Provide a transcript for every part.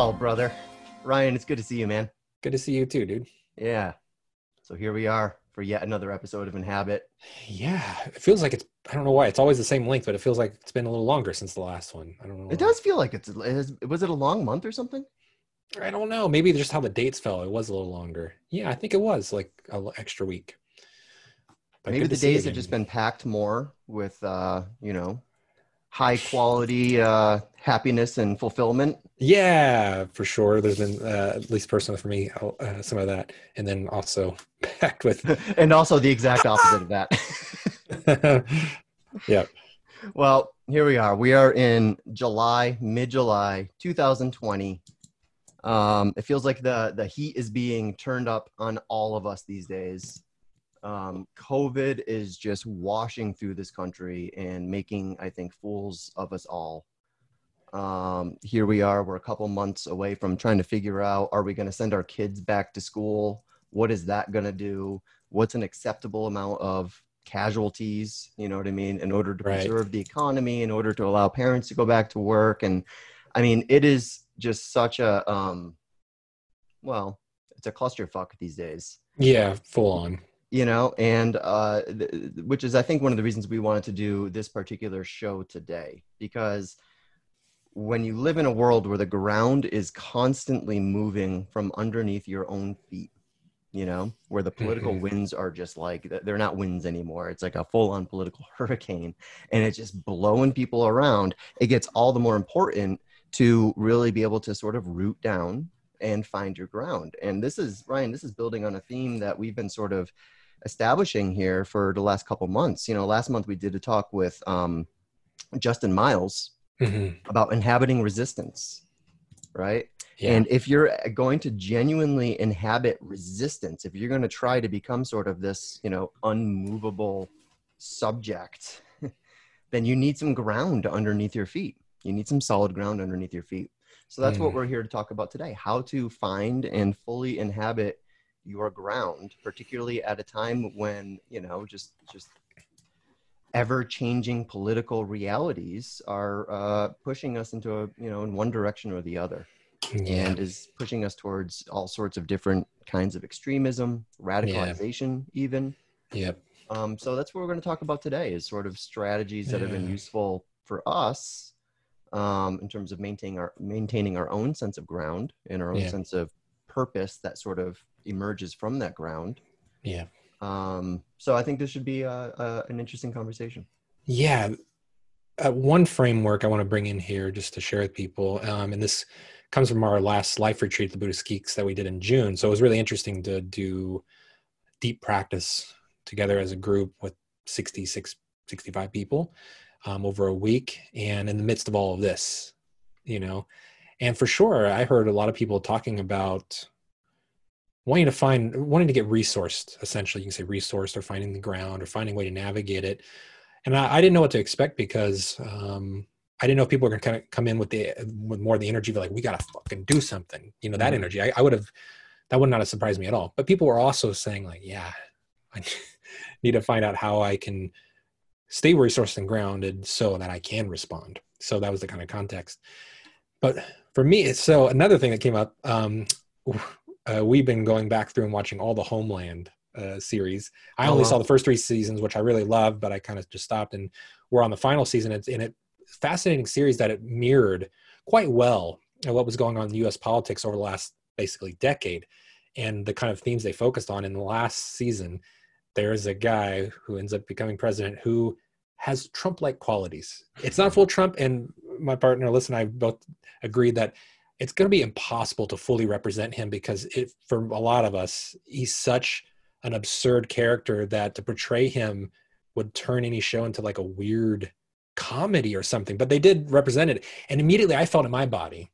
Well, brother, Ryan, it's good to see you, man. Good to see you too, dude. Yeah. So here we are for yet another episode of Inhabit. Yeah, it feels like it's. I don't know why. It's always the same length, but it feels like it's been a little longer since the last one. I don't know. It does feel like it's. It is, was it a long month or something? I don't know. Maybe just how the dates fell. It was a little longer. Yeah, I think it was like an extra week. But Maybe the days have just been packed more with, uh, you know, high quality uh, happiness and fulfillment. Yeah, for sure. There's been, uh, at least personally for me, uh, some of that. And then also packed with. and also the exact opposite of that. yeah. Well, here we are. We are in July, mid July 2020. Um, it feels like the, the heat is being turned up on all of us these days um, COVID is just washing through this country and making, I think, fools of us all. Um, here we are, we're a couple months away from trying to figure out are we going to send our kids back to school? What is that going to do? What's an acceptable amount of casualties, you know what I mean, in order to right. preserve the economy, in order to allow parents to go back to work? And I mean, it is just such a, um, well, it's a clusterfuck these days. Yeah, full on you know and uh, th- which is i think one of the reasons we wanted to do this particular show today because when you live in a world where the ground is constantly moving from underneath your own feet you know where the political mm-hmm. winds are just like they're not winds anymore it's like a full on political hurricane and it's just blowing people around it gets all the more important to really be able to sort of root down and find your ground and this is ryan this is building on a theme that we've been sort of establishing here for the last couple months. You know, last month we did a talk with um, Justin Miles mm-hmm. about inhabiting resistance, right? Yeah. And if you're going to genuinely inhabit resistance, if you're going to try to become sort of this, you know, unmovable subject, then you need some ground underneath your feet. You need some solid ground underneath your feet. So that's mm. what we're here to talk about today how to find and fully inhabit your ground, particularly at a time when, you know, just, just ever changing political realities are uh, pushing us into a, you know, in one direction or the other. Yeah. And is pushing us towards all sorts of different kinds of extremism, radicalization, yeah. even. Yep. Um, so that's what we're going to talk about today is sort of strategies that have been useful for us um, in terms of maintaining our maintaining our own sense of ground and our own yeah. sense of purpose that sort of emerges from that ground. Yeah. Um, so I think this should be a, a, an interesting conversation. Yeah. Uh, one framework I want to bring in here just to share with people, um, and this comes from our last life retreat, the Buddhist Geeks, that we did in June. So it was really interesting to do deep practice together as a group with 66, 65 people um, over a week. And in the midst of all of this, you know, and for sure, I heard a lot of people talking about wanting to find wanting to get resourced essentially. You can say resourced or finding the ground or finding a way to navigate it. And i, I didn't know what to expect because um, i didn't know if people were going to kind of come in with the with more of the energy of like we gotta fucking do something. You know that mm-hmm. energy. I, I would have that would not have surprised me at all. But people were also saying like yeah i need to find out how i can stay resourced and grounded so that i can respond. So that was the kind of context. But for me so another thing that came up um, uh, we've been going back through and watching all the Homeland uh, series. I oh, only wow. saw the first three seasons, which I really loved, but I kind of just stopped. And we're on the final season. It's in it fascinating series that it mirrored quite well what was going on in U.S. politics over the last basically decade, and the kind of themes they focused on. In the last season, there's a guy who ends up becoming president who has Trump-like qualities. It's not full Trump, and my partner, Alyssa, and I both agreed that it's going to be impossible to fully represent him because it, for a lot of us, he's such an absurd character that to portray him would turn any show into like a weird comedy or something. But they did represent it. And immediately I felt in my body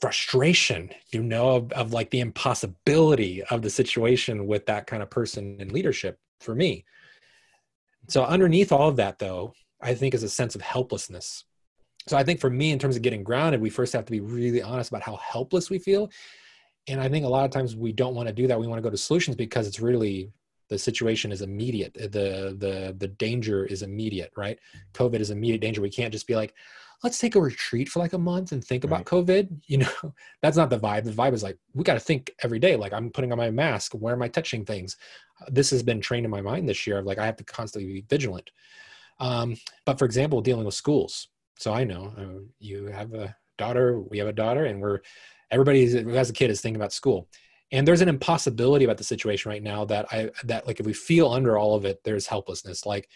frustration, you know, of, of like the impossibility of the situation with that kind of person in leadership for me. So underneath all of that, though, I think is a sense of helplessness. So I think for me, in terms of getting grounded, we first have to be really honest about how helpless we feel. And I think a lot of times we don't want to do that. We want to go to solutions because it's really the situation is immediate. The the the danger is immediate right? Covid is immediate danger. We can't just be like let's take a retreat for like a month and think about covid. You know that's not the vibe. The vibe is like we got to think every day. Like i'm putting on my mask. Where am i touching things? This has been trained in my mind this year of like i have to constantly be vigilant um, but for example dealing with schools. So i know uh, you have a daughter we have a daughter and we're everybody who has a kid is thinking about school. And there's an impossibility about the situation right now that i that like if we feel under all of it there's helplessness like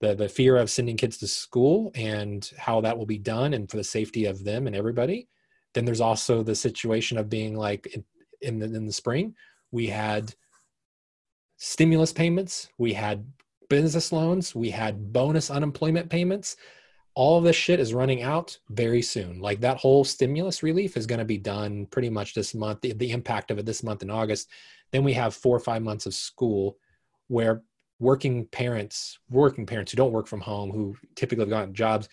the the fear of sending kids to school and how that will be done and for the safety of them and everybody. Then there's also the situation of being like in, in the, in the spring we had stimulus payments we had business loans we had bonus unemployment payments all of this shit is running out very soon. Like that whole stimulus relief is going to be done pretty much this month, the, the, impact of it this month in August. Then we have four or five months of school where working parents, working parents who don't work from home, who typically have gotten jobs,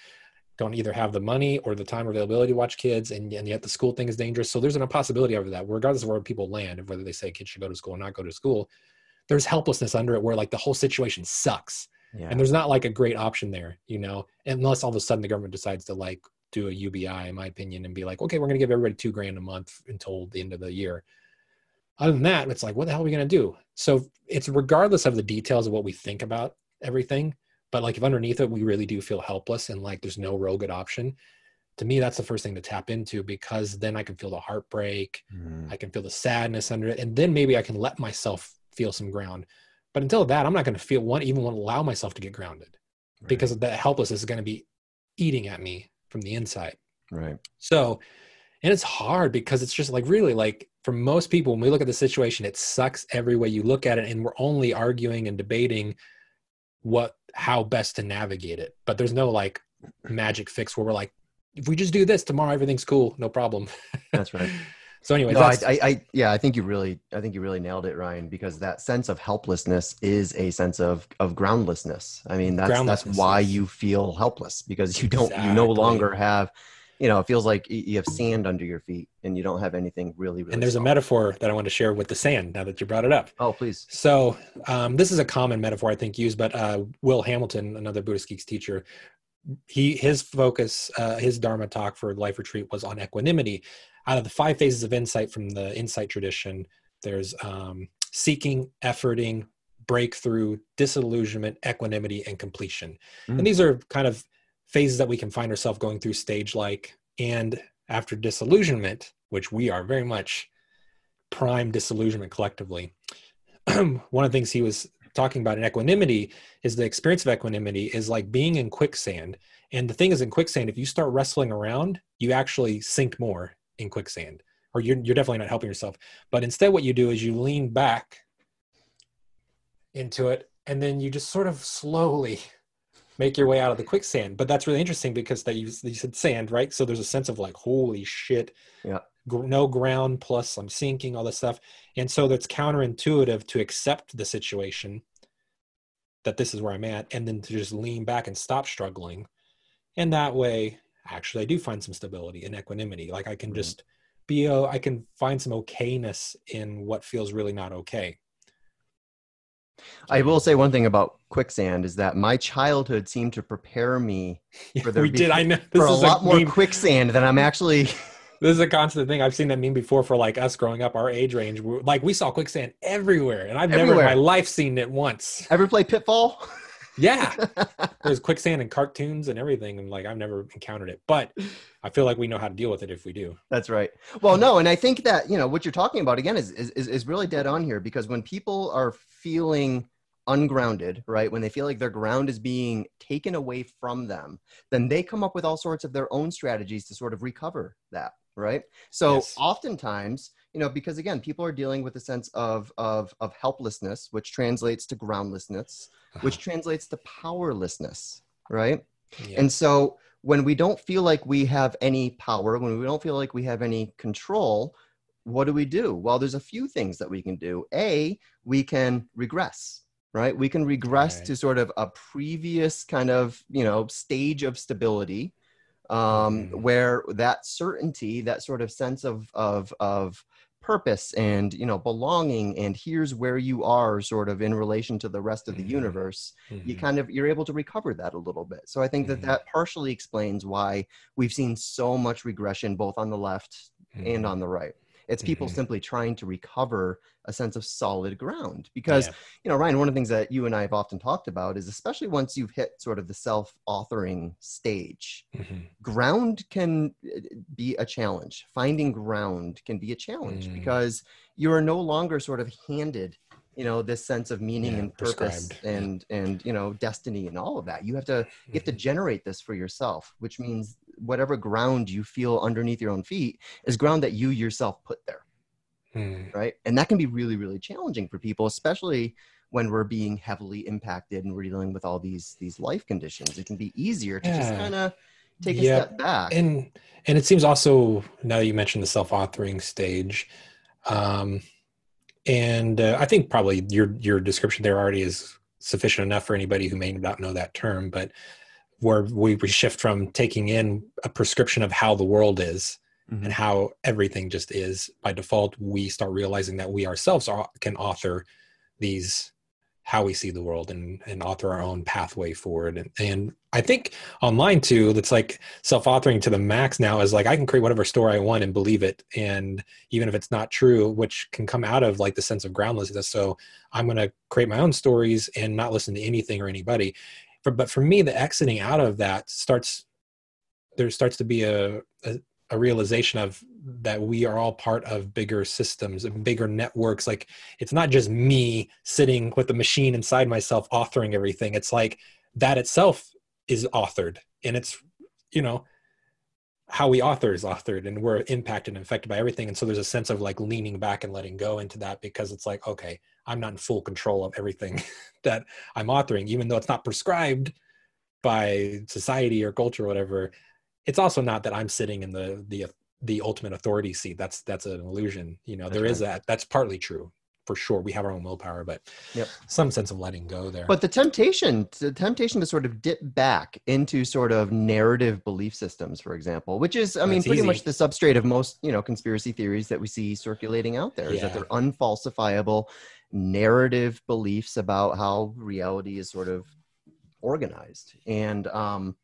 don't either have the money or the time or availability to watch kids, and, and yet the school thing is dangerous. So there's an impossibility over that, regardless of where people land, of whether they say kids should go to school or not go to school. There's helplessness under it where like the whole situation sucks yeah. And there's not like a great option there, you know, unless all of a sudden the government decides to like do a UBI, in my opinion, and be like, okay, we're going to give everybody two grand a month until the end of the year. Other than that, it's like, what the hell are we going to do? So it's regardless of the details of what we think about everything. But like if underneath it, we really do feel helpless and like there's no real good option. To me, that's the first thing to tap into because then I can feel the heartbreak. Mm. I can feel the sadness under it. And then maybe I can let myself feel some ground but until that, I'm not going to feel one even want to allow myself to get grounded right. because that helplessness is going to be eating at me from the inside. Right. So, and it's hard because it's just like really like for most people, when we look at the situation, it sucks every way you look at it, and we're only arguing and debating what how best to navigate it. But there's no like magic fix where we're like, if we just do this tomorrow, everything's cool, no problem. That's right. So anyway, no, I, I, I, yeah, I think you really, I think you really nailed it, Ryan, because that sense of helplessness is a sense of of groundlessness. I mean, that's that's why you feel helpless because you don't, exactly. you no longer have, you know, it feels like you have sand under your feet and you don't have anything really. really and there's solid. a metaphor that I want to share with the sand. Now that you brought it up. Oh, please. So um, this is a common metaphor I think used, but uh, Will Hamilton, another Buddhist Geeks teacher, he his focus, uh, his Dharma talk for Life Retreat was on equanimity out of the five phases of insight from the insight tradition, there's um, seeking, efforting, breakthrough, disillusionment, equanimity, and completion. Mm. And these are kind of phases that we can find ourselves going through stage like. And after disillusionment, which we are very much prime disillusionment collectively, one of the things he was talking about in equanimity is the experience of equanimity is like being in quicksand. And the thing is, in quicksand, if you start wrestling around, you actually sink more in quicksand or you're, you're definitely not helping yourself. But instead what you do is you lean back into it and then you just sort of slowly make your way out of the quicksand. But that's really interesting because that you, you said sand right? So there's a sense of like holy shit. Yeah. No ground plus i'm sinking all this stuff. And so that's counterintuitive to accept the situation that this is where i'm at and then to just lean back and stop struggling. And that way actually I do find some stability and equanimity. Like I can mm-hmm. just be, a, I can find some okayness in what feels really not okay. I will say one thing about quicksand is that my childhood seemed to prepare me for the we did. I know this for a lot a more meme. quicksand than I'm actually. this is a constant thing. I've seen that meme before for like us growing up, our age range. Like we saw quicksand everywhere, and I've everywhere. never in my life seen it once. Ever play Pitfall? Yeah. There's quicksand and cartoons and everything. And like, I've never encountered it, but I feel like we know how to deal with it if we do. That's right. Well, no. And I think that, you know, what you're talking about again is, is, is really dead on here because when people are feeling ungrounded, right? When they feel like their ground is being taken away from them, then they come up with all sorts of their own strategies to sort of recover that, right? So yes. oftentimes, you know, because again, people are dealing with a sense of of of helplessness, which translates to groundlessness, which uh-huh. translates to powerlessness, right? Yeah. And so when we don't feel like we have any power, when we don't feel like we have any control, what do we do? Well, there's a few things that we can do. A, we can regress, right? We can regress right. to sort of a previous kind of, you know, stage of stability um, mm. where that certainty, that sort of sense of, of, of purpose and you know belonging and here's where you are sort of in relation to the rest of the Mhm. universe you Mhm. kind of you're able to recover that a little bit so i think that Mhm. that partially explains why we've seen so much regression both on the left and Mhm. on the right it's people Mhm. simply trying to recover a sense of solid ground because Yeah. you know ryan one of the things that you and i have often talked about is especially once you've hit sort of the self-authoring stage Mhm. ground can uh, be a challenge finding ground can be a challenge Mm. because you are no longer sort of handed you know this sense of meaning Yeah, and purpose prescribed, and and you know destiny and all of that you have to you have to Mhm. generate this for yourself which means whatever ground you feel underneath your own feet is ground that you yourself put there. Mhm. right? And that can be really really challenging for people especially when we're being heavily impacted and we're dealing with all these these life conditions. It can be easier to just kind of take a Yeah, step back. And and it seems also now that you mentioned the self-authoring stage um and uh, i think probably your your description there already is sufficient enough for anybody who may not know that term but where we, we shift from taking in a prescription of how the world is Mhm. and how everything just is by default we start realizing that we ourselves are, can author these how we see the world and, and author our own pathway forward. And, and i think online too that's like self-authoring to the max now is like i can create whatever story i want and believe it. And even if it's not true which can come out of like the sense of groundlessness. So i'm going to create my own stories and not listen to anything or anybody for, but for me the exiting out of that starts there starts to be a, a a realization of that we are all part of bigger systems and bigger networks. Like it's not just me sitting with the machine inside myself authoring everything. It's like that itself is authored and it's you know how we author is authored and we're impacted and affected by everything. And so there's a sense of like leaning back and letting go into that because it's like okay i'm not in full control of everything that i'm authoring even though it's not prescribed by society or culture or whatever it's also not that i'm sitting in the the the ultimate authority seat. That's that's an illusion you know That's there is that. That's partly true for sure. We have our own willpower but Yep. some sense of letting go there. But the temptation the temptation to sort of dip back into sort of narrative belief systems for example which is i mean pretty easy. much the substrate of most you know conspiracy theories that we see circulating out there is that they're unfalsifiable narrative beliefs about how reality is sort of organized. And um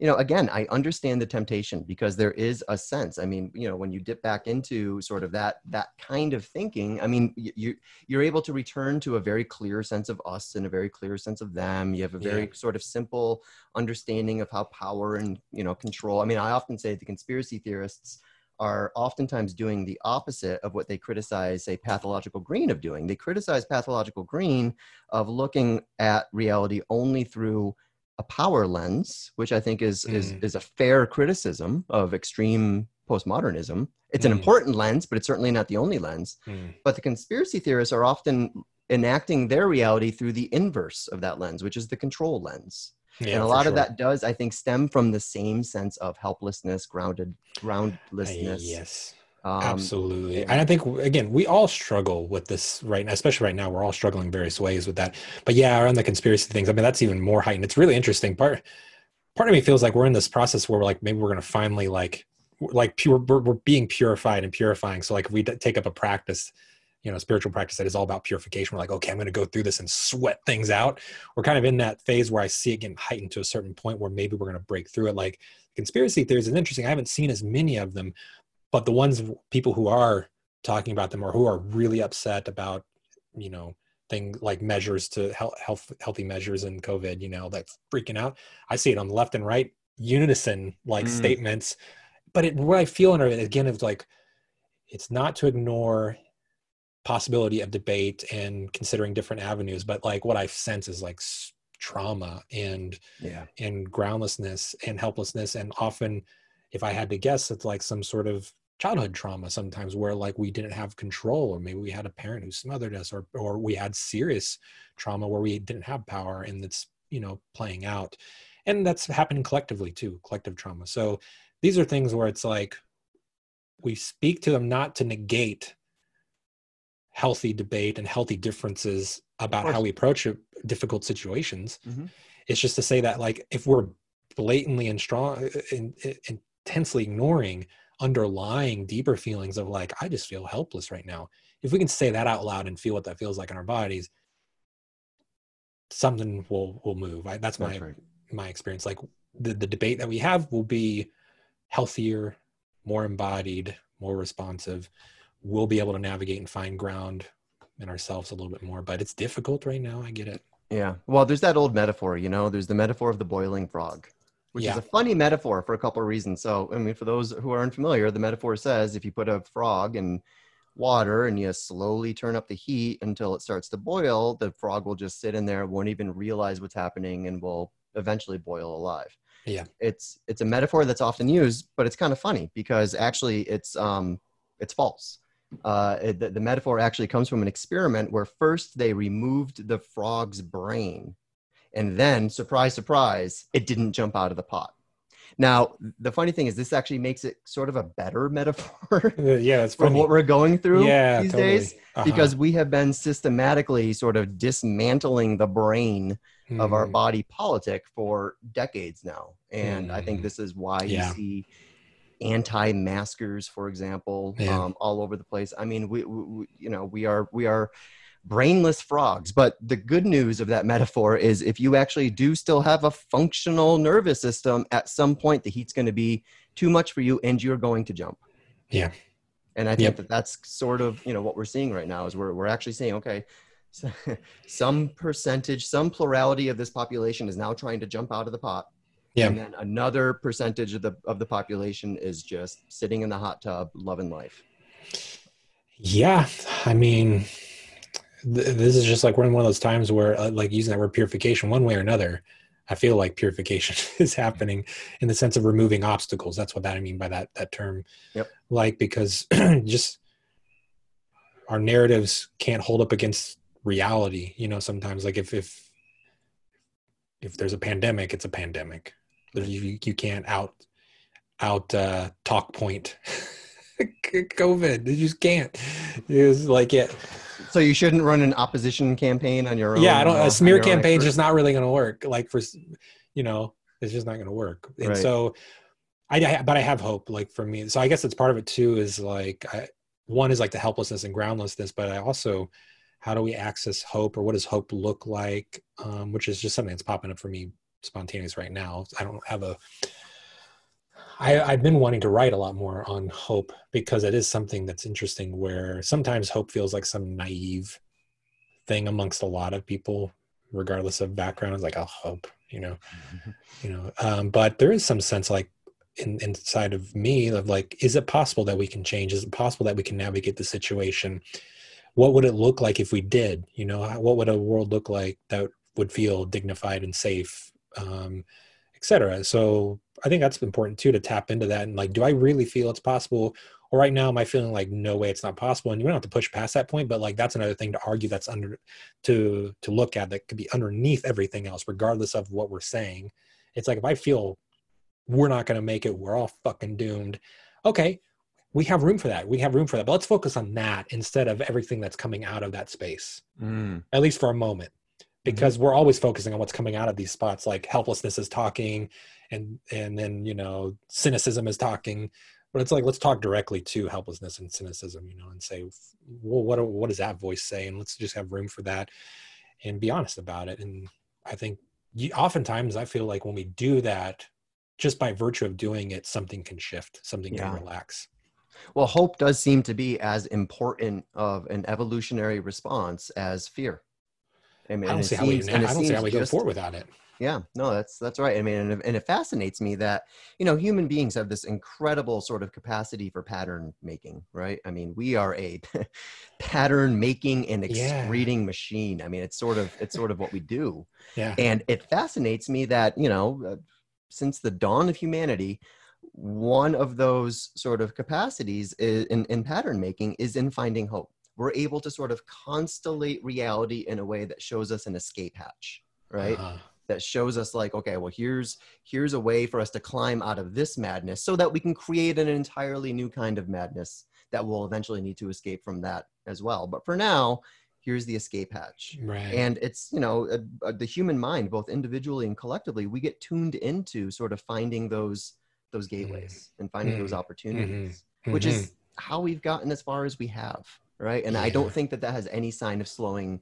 you know again i understand the temptation because there is a sense. I mean you know when you dip back into sort of that that kind of thinking i mean you you're able to return to a very clear sense of us and a very clear sense of them. You have a very Yeah. sort of simple understanding of how power and you know control i mean i often say the conspiracy theorists are oftentimes doing the opposite of what they criticize say pathological green of doing they criticize pathological green of looking at reality only through a power lens, which I think is is Mm. is a fair criticism of extreme postmodernism. It's an Mm. important lens, but it's certainly not the only lens. Mm. But the conspiracy theorists are often enacting their reality through the inverse of that lens, which is the control lens. Yeah and a lot sure. of that does, I think, stem from the same sense of helplessness, grounded, Uh, groundlessness. yes. Um, absolutely. and- i think again we all struggle with this right now especially right now we're all struggling various ways with that. But yeah around the conspiracy things i mean that's even more heightened. It's really interesting. Part part of me feels like we're in this process where we're like maybe we're going to finally like like pure we're, we're being purified and purifying. So like if we take up a practice you know spiritual practice that is all about purification. We're like okay i'm going to go through this and sweat things out. We're kind of in that phase where i see it getting heightened to a certain point where maybe we're going to break through it. Like conspiracy theories is interesting. I haven't seen as many of them but the ones people who are talking about them or who are really upset about you know things like measures to health, health healthy measures in covid you know like freaking out. I see it on the left and right unison like Mm. statements. But it, what i feel in it again is like it's not to ignore possibility of debate and considering different avenues but like what i sense is like trauma and yeah. and groundlessness and helplessness and often if i had to guess it's like some sort of childhood trauma sometimes where like we didn't have control or maybe we had a parent who smothered us or or we had serious trauma where we didn't have power and it's you know playing out and that's happening collectively too collective trauma so these are things where it's like we speak to them not to negate healthy debate and healthy differences about how we approach uh, difficult situations Mhm. it's just to say that like if we're blatantly and strong in, in- intensely ignoring underlying deeper feelings of like i just feel helpless right now if we can say that out loud and feel what that feels like in our bodies something will will move I, that's my That's right. my experience like the, the debate that we have will be healthier more embodied more responsive we'll be able to navigate and find ground in ourselves a little bit more but it's difficult right now i get it Yeah. Well, there's that old metaphor, you know, there's the metaphor of the boiling frog, which is a funny metaphor for a couple of reasons. So, I mean, for those who are unfamiliar, the metaphor says if you put a frog in water and you slowly turn up the heat until it starts to boil, the frog will just sit in there, won't even realize what's happening, and will eventually boil alive. Yeah. It's it's a metaphor that's often used, but it's kind of funny because actually it's um it's false. Uh, the, the metaphor actually comes from an experiment where first they removed the frog's brain, and then surprise, surprise, it didn't jump out of the pot. Now, the funny thing is, this actually makes it sort of a better metaphor yeah it's funny what we're going through yeah these totally. days Uh-huh. because we have been systematically sort of dismantling the brain of our Mm, body politic for decades now. And I think Mm. this is why Yeah. you see anti-maskers, for example, Yeah. um, all over the place. I mean, we, we, you know, we are, we are brainless frogs. But the good news of that metaphor is if you actually do still have a functional nervous system, at some point the heat's going to be too much for you and you're going to jump. Yeah. And I think Yep. that that's sort of, you know, what we're seeing right now is we're, we're actually seeing okay, so, some percentage, some plurality of this population is now trying to jump out of the pot. Yeah. And then another percentage of the of the population is just sitting in the hot tub, loving life. Yeah, I mean, th- this is just like one one of those times where, uh, like using that word purification, one way or another, I feel like purification is happening in the sense of removing obstacles. That's what that I mean by that that term. Yep. Like because just our narratives can't hold up against reality. You know, sometimes like if if if there's a pandemic, it's a pandemic. There's- You you can't out out uh, talk point COVID. You just can't. It's like it. So you shouldn't run an opposition campaign on your own. Yeah, I don't. uh, A smear campaign's just not really going to work. Like for, you know, it's just not going to work. And Right. so, I, I but I have hope. Like for me, so I guess it's part of it too. Is like I, one is like the helplessness and groundlessness, but I also how do we access hope or what does hope look like? Um, which is just something that's popping up for me spontaneous right now. I don't have a I, I've been wanting to write a lot more on hope because it is something that's interesting where sometimes hope feels like some naive thing amongst a lot of people, regardless of background. It's like, oh, hope, you know, you know. Um, but there is some sense like in, inside of me of like, is it possible that we can change? Is it possible that we can navigate the situation? What would it look like if we did? You know, what would a world look like that would feel dignified and safe, um, et cetera? So I think that's important too to tap into that and like, do I really feel it's possible? Or right now, am I feeling like no way it's not possible? And you don't have to push past that point, but like that's another thing to argue that's under to to look at that could be underneath everything else, regardless of what we're saying. It's like if I feel we're not going to make it, we're all fucking doomed. Okay, we have room for that. We have room for that. But let's focus on that instead of everything that's coming out of that space, Mm. at least for a moment, Mm-hmm. because we're always focusing on what's coming out of these spots. Like helplessness is talking, and and then you know cynicism is talking. But it's like let's talk directly to helplessness and cynicism, you know, and say, well, what what does that voice say? And let's just have room for that, and be honest about it. And I think you, oftentimes I feel like when we do that, just by virtue of doing it, something can shift, something Yeah. can relax. Well, hope does seem to be as important of an evolutionary response as fear. I mean, I don't see how we. I don't see how we go just- forward without it. Yeah, no, that's that's right. I mean, and, it- and it fascinates me that you know human beings have this incredible sort of capacity for pattern making, right? I mean, we are a pattern making and Yeah. excreting machine. I mean, it's sort of it's sort of what we do, Yeah. and it fascinates me that you know uh, since the dawn of humanity, one of those sort of capacities is, in in pattern making is in finding hope. We're able to sort of constellate reality in a way that shows us an escape hatch, right? Uh-huh. that shows us like okay well here's here's a way for us to climb out of this madness so that we can create an entirely new kind of madness that will eventually need to escape from that as well but for now here's the escape hatch Right. and it's you know uh, uh, the human mind both individually and collectively we get tuned into sort of finding those those gateways and finding those Mm. opportunities, Mhm. which is how we've gotten as far as we have, right? And I don't think that that has any sign of slowing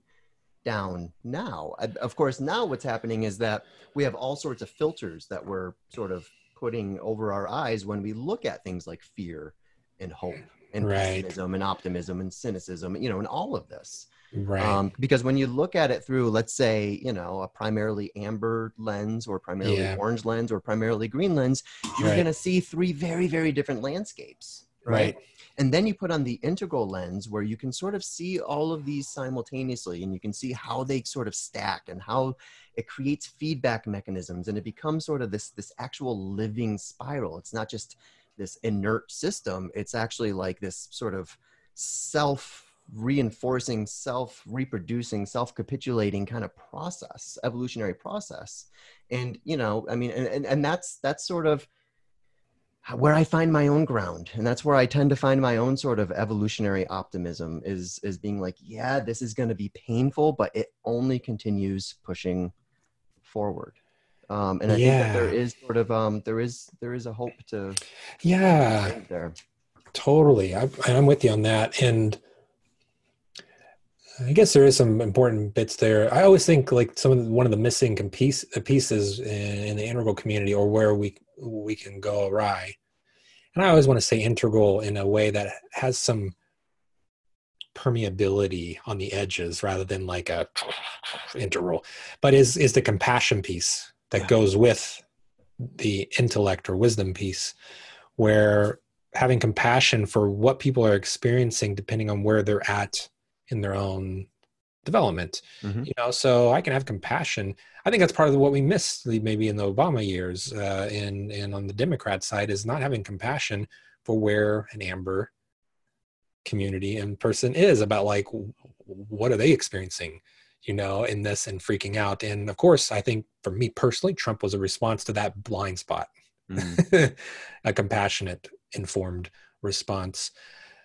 down now. I- Of course, now what's happening is that we have all sorts of filters that we're sort of putting over our eyes when we look at things like fear and hope and Right. pessimism and optimism and cynicism, you know, and all of this. right. Um, because when you look at it through, let's say, you know, a primarily amber lens or primarily Yeah. orange lens or primarily green lens, you're Right. going to see three very, very different landscapes. Right? right. And then you put on the integral lens where you can sort of see all of these simultaneously and you can see how they sort of stack and how it creates feedback mechanisms and it becomes sort of this this actual living spiral. It's not just this inert system, it's actually like this sort of self reinforcing, self reproducing, self capitulating kind of process, evolutionary process. And you know, I mean, and, and, and that's that's sort of where I find my own ground, and that's where I tend to find my own sort of evolutionary optimism is is being like, yeah, this is going to be painful, but it only continues pushing forward. Um, and I think that there is sort of um, there is there is a hope to Yeah. there. Totally. I, I'm with you on that. And I guess there is some important bits there. I always think like some of the, one of the missing piece, pieces in, in the integral community or where we, we can go awry. And I always want to say integral in a way that has some permeability on the edges rather than like a integral, but is, is the compassion piece that Yeah. goes with the intellect or wisdom piece where having compassion for what people are experiencing depending on where they're at in their own development Mhm. you know so i can have compassion i think that's part of what we missed maybe in the obama years uh, and and on the democrat side is not having compassion for where an amber community and person is about like what are they experiencing you know in this and freaking out and of course i think for me personally trump was a response to that blind spot Mm. a compassionate informed response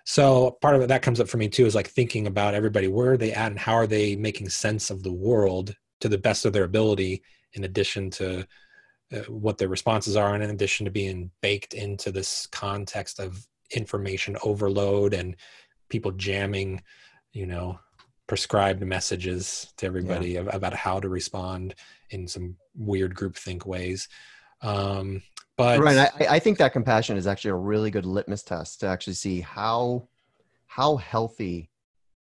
so part of it that comes up for me too is like thinking about everybody where are they at and how are they making sense of the world to the best of their ability in addition to uh, what their responses are and in addition to being baked into this context of information overload and people jamming you know prescribed messages to everybody of, about how to respond in some weird groupthink ways um but right. I, I think that compassion is actually a really good litmus test to actually see how how healthy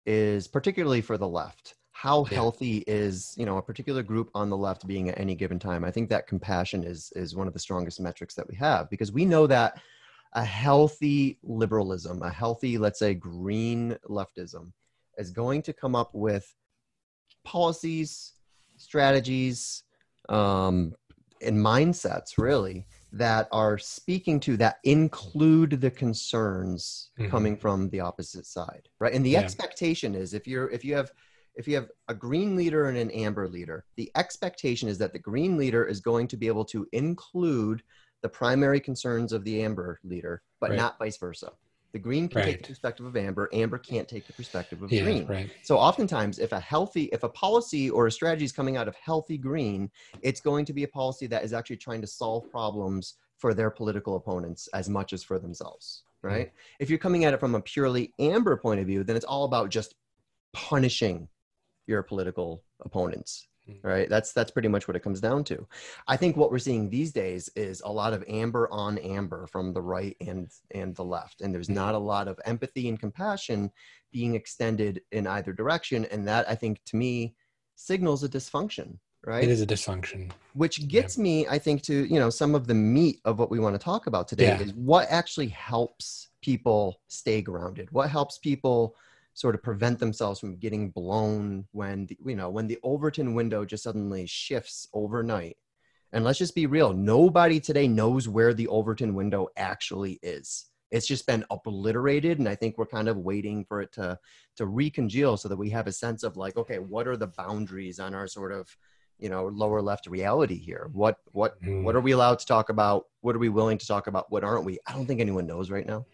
is particularly for the left how Yeah. healthy is you know a particular group on the left being at any given time i think that compassion is is one of the strongest metrics that we have because we know that a healthy liberalism a healthy let's say green leftism is going to come up with policies strategies um, and mindsets really that are speaking to that include the concerns Mhm. coming from the opposite side right and the Yeah. expectation is if you're if you have if you have a green leader and an amber leader the expectation is that the green leader is going to be able to include the primary concerns of the amber leader but Right. not vice versa the green can take the perspective of amber amber can't take the perspective of yeah green right so oftentimes, if a healthy, if a policy or a strategy is coming out of healthy green, it's going to be a policy that is actually trying to solve problems for their political opponents as much as for themselves, hmm. right? If you're coming at it from a purely amber point of view, then it's all about just punishing your political opponents. Mm-hmm. right? That's that's pretty much what it comes down to. I think what we're seeing these days is a lot of amber on amber from the right and and the left, and there's not a lot of empathy and compassion being extended in either direction, and that I think to me signals a dysfunction, right? it is a dysfunction Which gets me, I think, to you know some of the meat of what we want to talk about today Yeah. is what actually helps people stay grounded. What helps people sort of prevent themselves from getting blown when the, you know when the Overton window just suddenly shifts overnight. And let's just be real, nobody today knows where the Overton window actually is. It's just been obliterated, and I think we're kind of waiting for it to to recongeal so that we have a sense of like, okay, what are the boundaries on our sort of you know lower left reality here? What what Mm. what are we allowed to talk about? What are we willing to talk about? What aren't we? I don't think anyone knows right now.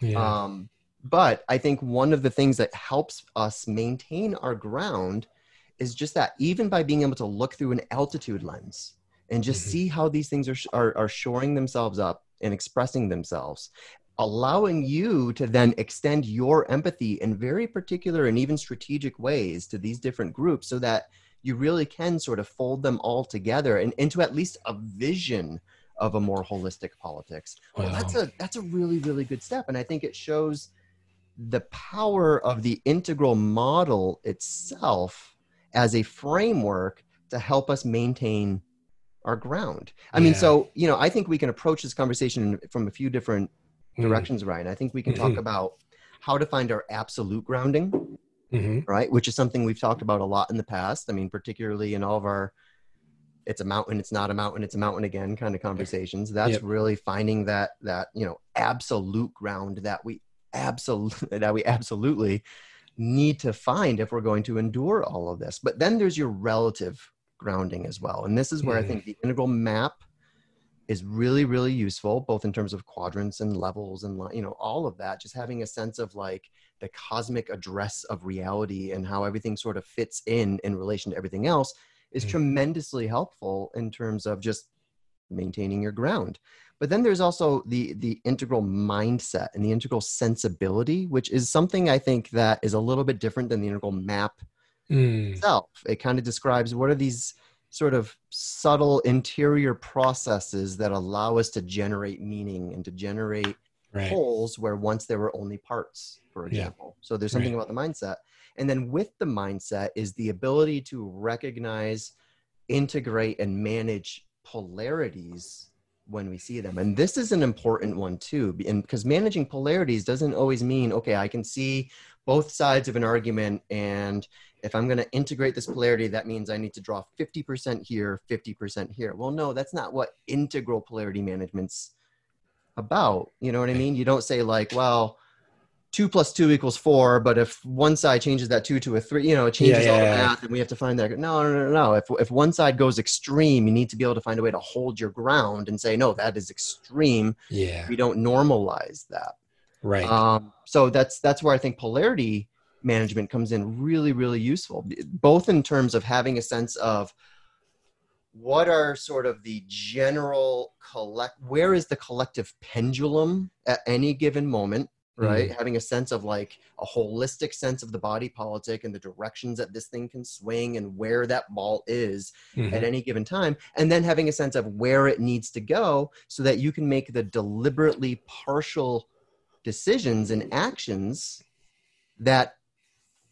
yeah Um, but I think one of the things that helps us maintain our ground is just that even by being able to look through an altitude lens and just Mhm. see how these things are, are, are shoring themselves up and expressing themselves allowing you to then extend your empathy in very particular and even strategic ways to these different groups so that you really can sort of fold them all together and into at least a vision of a more holistic politics. Wow. Well, that's a that's a really really good step, and I think it shows the power of the integral model itself as a framework to help us maintain our ground. I yeah. mean, so you know, I think we can approach this conversation from a few different mm. directions, Ryan. I think we can talk mm-hmm. about how to find our absolute grounding, mm-hmm. right? Which is something we've talked about a lot in the past. I mean, particularly in all of our it's a mountain, it's not a mountain, it's a mountain again kind of conversations. That's yep. really finding that that, you know, absolute ground that we absolutely that we absolutely need to find if we're going to endure all of this. But then there's your relative grounding as well. And this is where mm. I think the integral map is really really useful both in terms of quadrants and levels and you know all of that just having a sense of like the cosmic address of reality and how everything sort of fits in in relation to everything else is mm tremendously helpful in terms of just maintaining your ground but then there's also the the integral mindset and the integral sensibility which is something i think that is a little bit different than the integral map mm. itself it kind of describes what are these sort of subtle interior processes that allow us to generate meaning and to generate right. wholes where once there were only parts, for example. Yeah. So there's something right. about the mindset. And then with the mindset is the ability to recognize, integrate, and manage polarities when we see them. And this is an important one too, because managing polarities doesn't always mean, okay, I can see both sides of an argument and if I'm going to integrate this polarity, that means I need to draw 50% here, 50% here. Well, no, that's not what integral polarity management's about. You know what I mean? You don't say like, well, two plus two equals four, but if one side changes that two to a three, you know, it changes yeah, yeah, all the math and we have to find that. No, no, no, no. If, if one side goes extreme, you need to be able to find a way to hold your ground and say, no, that is extreme. Yeah. We don't normalize that. Right. Um, so that's, that's where I think polarity management comes in really, really useful, both in terms of having a sense of what are sort of the general collect, where is the collective pendulum at any given moment, right? Mm-hmm. Having a sense of like a holistic sense of the body politic and the directions that this thing can swing and where that ball is mm-hmm. at any given time. And then having a sense of where it needs to go so that you can make the deliberately partial decisions and actions that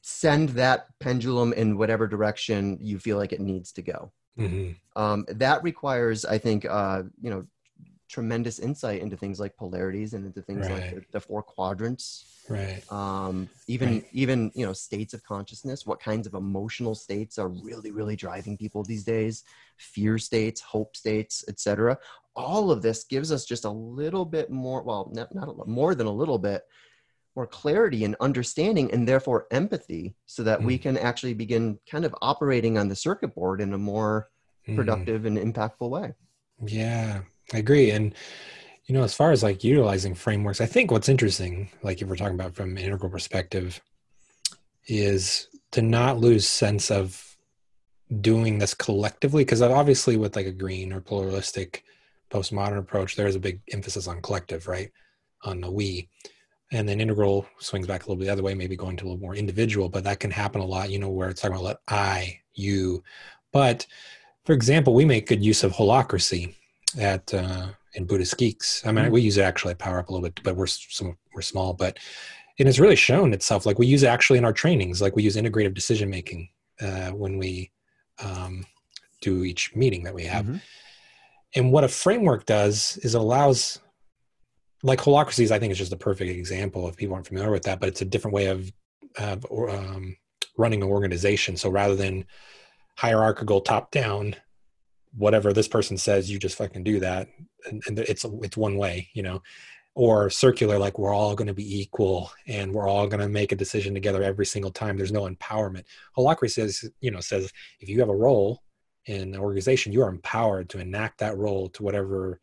send that pendulum in whatever direction you feel like it needs to go. Mm-hmm. Um, that requires, I think, uh, you know, tremendous insight into things like polarities and into things right. like the, the, four quadrants. Right. Um, even right. even you know states of consciousness. What kinds of emotional states are really really driving people these days? Fear states, hope states, etc. All of this gives us just a little bit more. Well, not, not a, more than a little bit more clarity and understanding and therefore empathy so that mm. we can actually begin kind of operating on the circuit board in a more mm. productive mm. and impactful way yeah i agree and you know as far as like utilizing frameworks i think what's interesting like if we're talking about from an integral perspective is to not lose sense of doing this collectively because obviously with like a green or pluralistic postmodern approach there is a big emphasis on collective right? On the we and then integral swings back a little bit the other way maybe going to a little more individual but that can happen a lot you know where it's talking about i you but for example we make good use of holacracy at uh, in buddhist geeks. I mean mm-hmm. we use it actually at power up a little bit but we're some we're small but it has really shown itself. Like we use it actually in our trainings. Like we use integrative decision making uh, when we um, do each meeting that we have. Mm-hmm. and what a framework does is it allows like holacracies i think is just a perfect example if people aren't familiar with that but it's a different way of, of um, running an organization. So rather than hierarchical top down whatever this person says you just fucking do that. And, and it's it's one way you know or circular like we're all going to be equal and we're all going to make a decision together every single time. There's no empowerment. Holacracy says you know says if you have a role in an organization you are empowered to enact that role to whatever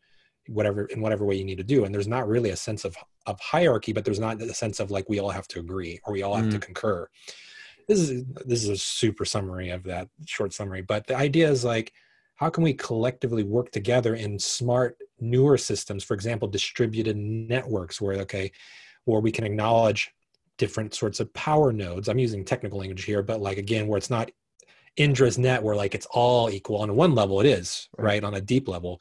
whatever in whatever way you need to do. And there's not really a sense of of hierarchy but there's not a sense of like we all have to agree or we all have mm. to concur. This is this is a super summary of that short summary. But the idea is like how can we collectively work together in smart newer systems, for example, distributed networks, where okay, where we can acknowledge different sorts of power nodes. I'm using technical language here, but like again, where it's not Indra's net, where like it's all equal. On one level, it is right, right on a deep level,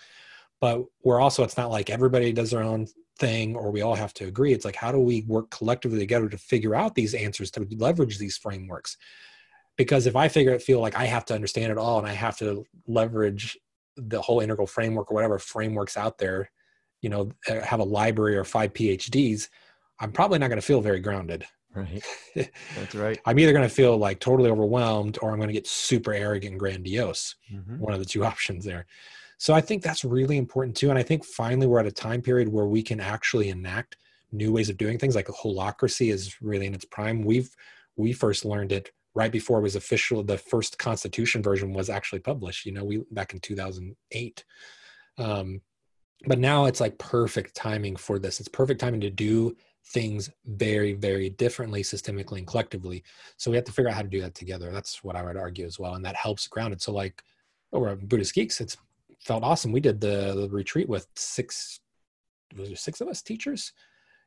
but where also it's not like everybody does their own thing or we all have to agree. It's like how do we work collectively together to figure out these answers to leverage these frameworks? Because if I figure it, feel like I have to understand it all and I have to leverage the whole integral framework or whatever frameworks out there, you know, uh, have a library or five PhDs, I'm probably not going to feel very grounded. Right. That's right. I'm either going to feel like totally overwhelmed or I'm going to get super arrogant and grandiose. Mm-hmm. One of the two options there. So I think that's really important too. And I think finally we're at a time period where we can actually enact new ways of doing things like Holacracy is really in its prime. We've we first learned it right before it was official the first constitution version was actually published you know we back in 2008 um, but now it's like perfect timing for this. It's perfect timing to do things very very differently systemically and collectively. So we have to figure out how to do that together. That's what i would argue as well and that helps ground it. So like over buddhist geeks it's felt awesome. We did the, the retreat with six was there six of us teachers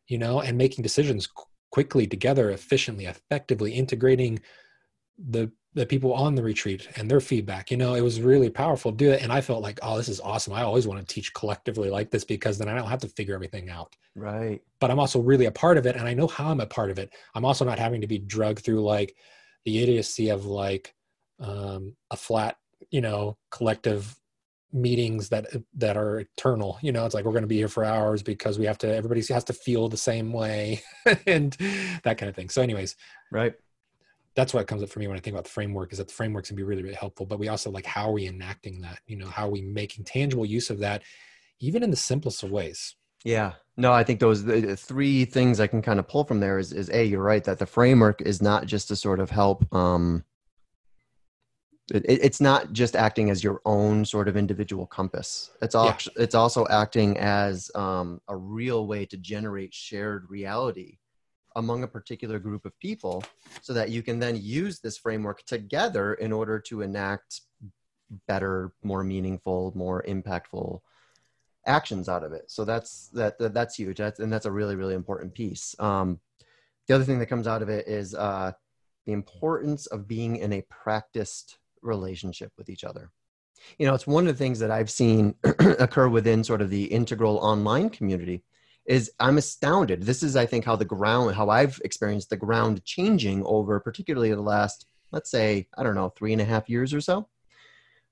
you know and making decisions quickly together efficiently effectively integrating the the people on the retreat and their feedback you know it was really powerful to do it. And i felt like oh this is awesome. I always want to teach collectively like this because then i don't have to figure everything out. Right. But i'm also really a part of it and i know how i'm a part of it. I'm also not having to be drugged through like the idiocy of like um, a flat you know collective meetings that that are eternal. You know it's like we're going to be here for hours because we have to everybody has to feel the same way and that kind of thing. So anyways right that's what comes up for me when I think about the framework is that the framework can be really, really helpful. But we also like how are we enacting that? You know, how are we making tangible use of that, even in the simplest of ways? Yeah. No, I think those the three things I can kind of pull from there is is a you're right that the framework is not just to sort of help. um it, it's not just acting as your own sort of individual compass. It's all yeah. it's also acting as um, a real way to generate shared reality among a particular group of people so that you can then use this framework together in order to enact better more meaningful more impactful actions out of it. So that's that, that that's huge. That's, and that's a really really important piece. Um, the other thing that comes out of it is uh, the importance of being in a practiced relationship with each other. You know it's one of the things that i've seen occur within sort of the integral online community is I'm astounded. This is, I think, how the ground, how I've experienced the ground changing over, particularly the last, let's say, I don't know, three and a half years or so.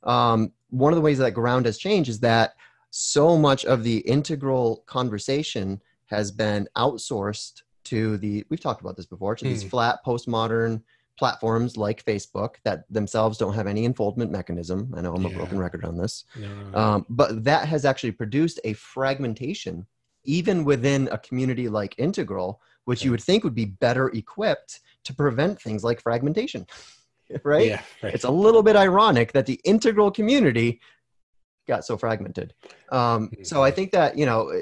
Um, one of the ways that ground has changed is that so much of the integral conversation has been outsourced to the, we've talked about this before, to mm. these hmm. flat postmodern platforms like Facebook that themselves don't have any enfoldment mechanism. I know I'm yeah. a broken record on this. No. Um, but that has actually produced a fragmentation even within a community like Integral, which you would think would be better equipped to prevent things like fragmentation. right? Yeah, right. It's a little bit ironic that the Integral community got so fragmented. Um, so I mm-hmm. think that, you know,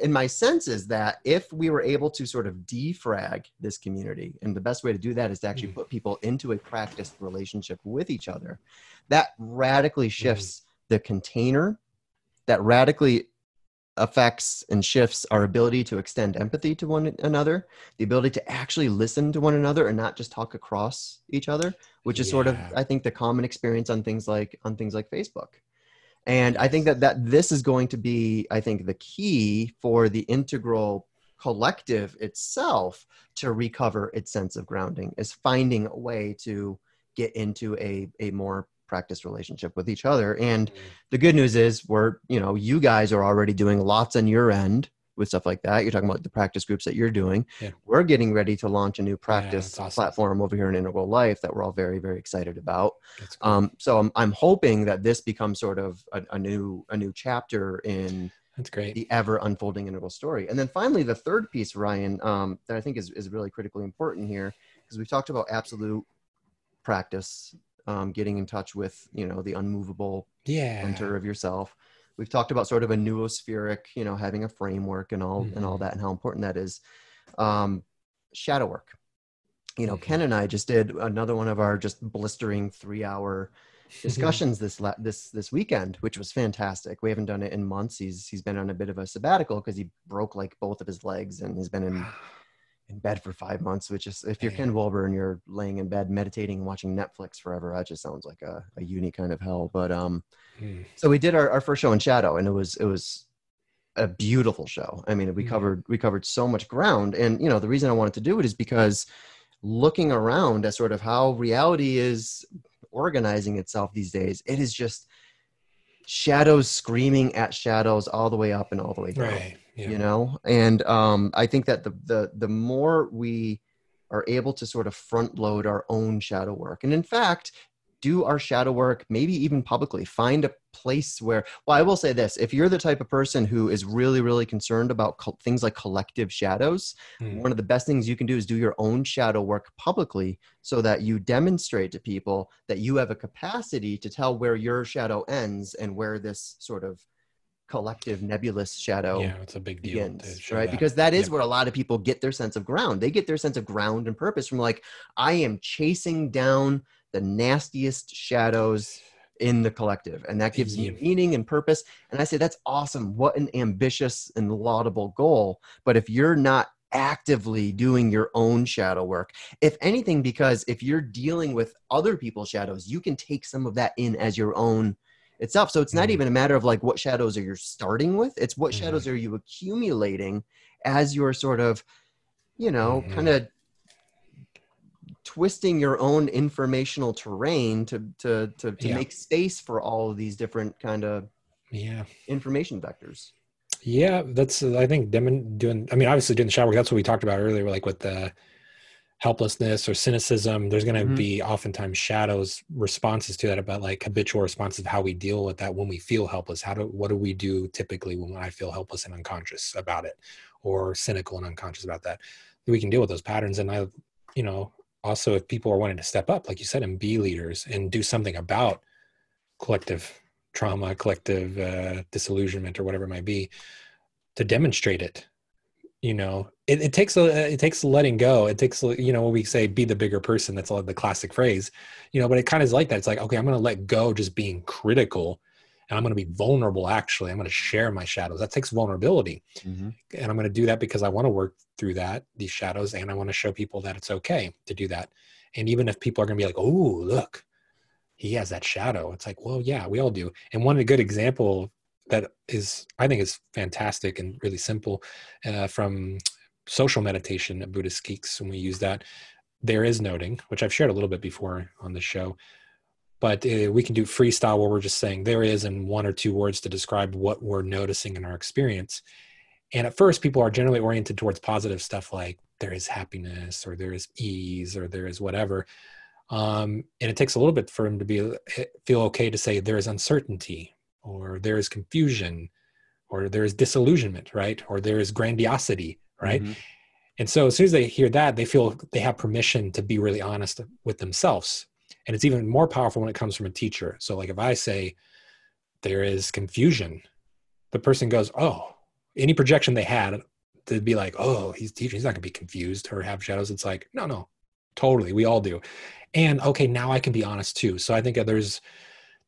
in my sense is that if we were able to sort of defrag this community, and the best way to do that is to actually mm. put people into a practiced relationship with each other, that radically shifts mm. the container, that radically affects and shifts our ability to extend empathy to one another, the ability to actually listen to one another and not just talk across each other, which is yeah. sort of I think the common experience on things like on things like Facebook. And I think that that this is going to be I think the key for the integral collective itself to recover its sense of grounding is finding a way to get into a a more practice relationship with each other. And mm-hmm. the good news is we're, you know, you guys are already doing lots on your end with stuff like that. You're talking about the practice groups that you're doing. Yeah. We're getting ready to launch a new practice yeah, awesome. platform over here in Integral Life that we're all very, very excited about. Cool. Um, so I'm, I'm hoping that this becomes sort of a, a new a new chapter in that's great. The ever unfolding integral story. And then finally, the third piece, Ryan, um, that I think is, is really critically important here, because we've talked about absolute practice um, getting in touch with you know the unmovable yeah. center of yourself we've talked about sort of a noospheric you know having a framework and all mm-hmm. and all mm-hmm. that and how important that is um, shadow work you know mm-hmm. ken and i just did another one of our just blistering three hour discussions this la- this this weekend, which was fantastic. We haven't done it in months. He's he's been on a bit of a sabbatical because he broke like both of his legs and he's been in in bed for five months. Which is if you're Ken Wilber and you're laying in bed meditating and watching Netflix forever, that just sounds like a, a unique kind of hell. But um, mm. so we did our, our first show in Shadow, and it was it was a beautiful show. I mean, we mm. covered we covered so much ground, and you know the reason I wanted to do it is because looking around at sort of how reality is organizing itself these days, it is just shadows screaming at shadows all the way up and all the way down. Right. Yeah. You know, and um, I think that the the the more we are able to sort of front load our own shadow work, and in fact, do our shadow work, maybe even publicly. Find a place where, well, I will say this if you're the type of person who is really, really concerned about co- things like collective shadows, mm. one of the best things you can do is do your own shadow work publicly so that you demonstrate to people that you have a capacity to tell where your shadow ends and where this sort of collective nebulous shadow yeah it's a big deal begins, right that. because that is where a lot of people get their sense of ground they get their sense of ground and purpose from like i am chasing down the nastiest shadows in the collective and that gives you meaning and purpose and i say that's awesome what an ambitious and laudable goal but if you're not actively doing your own shadow work if anything because if you're dealing with other people's shadows you can take some of that in as your own itself so it's not mm-hmm. even a matter of like what shadows are you starting with it's what mm-hmm. shadows are you accumulating as you're sort of you know mm-hmm. kind of twisting your own informational terrain to to to, to yeah. make space for all of these different kind of yeah information vectors yeah that's i think them doing i mean obviously doing the shadow work that's what we talked about earlier like with the helplessness or cynicism there's going to mm-hmm. be oftentimes shadows responses to that about like habitual responses of how we deal with that when we feel helpless how do what do we do typically when i feel helpless and unconscious about it or cynical and unconscious about that we can deal with those patterns and i you know also if people are wanting to step up like you said and be leaders and do something about collective trauma collective uh, disillusionment or whatever it might be to demonstrate it you know? It, it takes a it takes letting go. It takes you know when we say be the bigger person that's all the classic phrase you know but it kind of is like that. It's like okay i'm to let go just being critical and I'm going to be vulnerable. Actually, I'm going to share my shadows. That takes vulnerability, mm-hmm. and I'm going to do that because I want to work through that these shadows, and I want to show people that it's okay to do that. And even if people are going to be like, "Oh, look, he has that shadow," it's like, well, yeah, we all do. And one good example that is, I think, is fantastic and really simple uh, from social meditation at Buddhist Geeks when we use that. There is noting, which I've shared a little bit before on the show but uh, we can do freestyle where we're just saying there is in one or two words to describe what we're noticing in our experience. And at first people are generally oriented towards positive stuff like there is happiness or there is ease or there is whatever um, and it takes a little bit for them to be eh, feel okay to say there is uncertainty or there is confusion or there is disillusionment right? Or there is grandiosity right? Mm-hmm. and so as soon as they hear that they feel they have permission to be really honest with themselves and it's even more powerful when it comes from a teacher. So like if i say there is confusion the person goes oh any projection they had to be like oh he's teaching he's not going to be confused or have shadows. It's like no no totally we all do. And okay now i can be honest too. So i think there's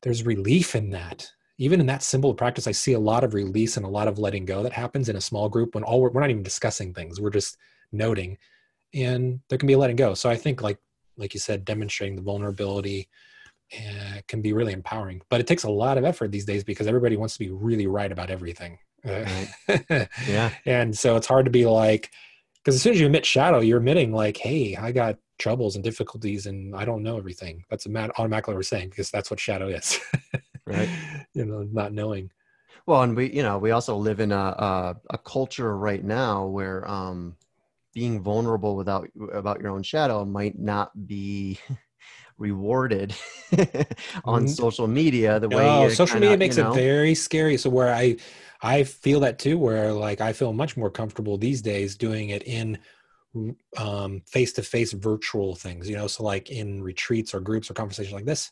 there's relief in that. Even in that simple practice i see a lot of release and a lot of letting go that happens in a small group when all we're, we're not even discussing things we're just noting and there can be a letting go. So i think like like you said, demonstrating the vulnerability uh, can be really empowering. But it takes a lot of effort these days because everybody wants to be really right about everything. Right. yeah. And so it's hard to be like, because as soon as you admit shadow, you're admitting like, hey, I got troubles and difficulties and I don't know everything. That's a mat- automatically we're saying because that's what shadow is. right. You know, not knowing. Well, and we, you know, we also live in a, a, a culture right now where, um, being vulnerable without about your own shadow might not be rewarded on mm-hmm. social media the way oh, social kinda, media makes you know, it very scary so where i i feel that too where like i feel much more comfortable these days doing it in um face-to-face virtual things you know so like in retreats or groups or conversations like this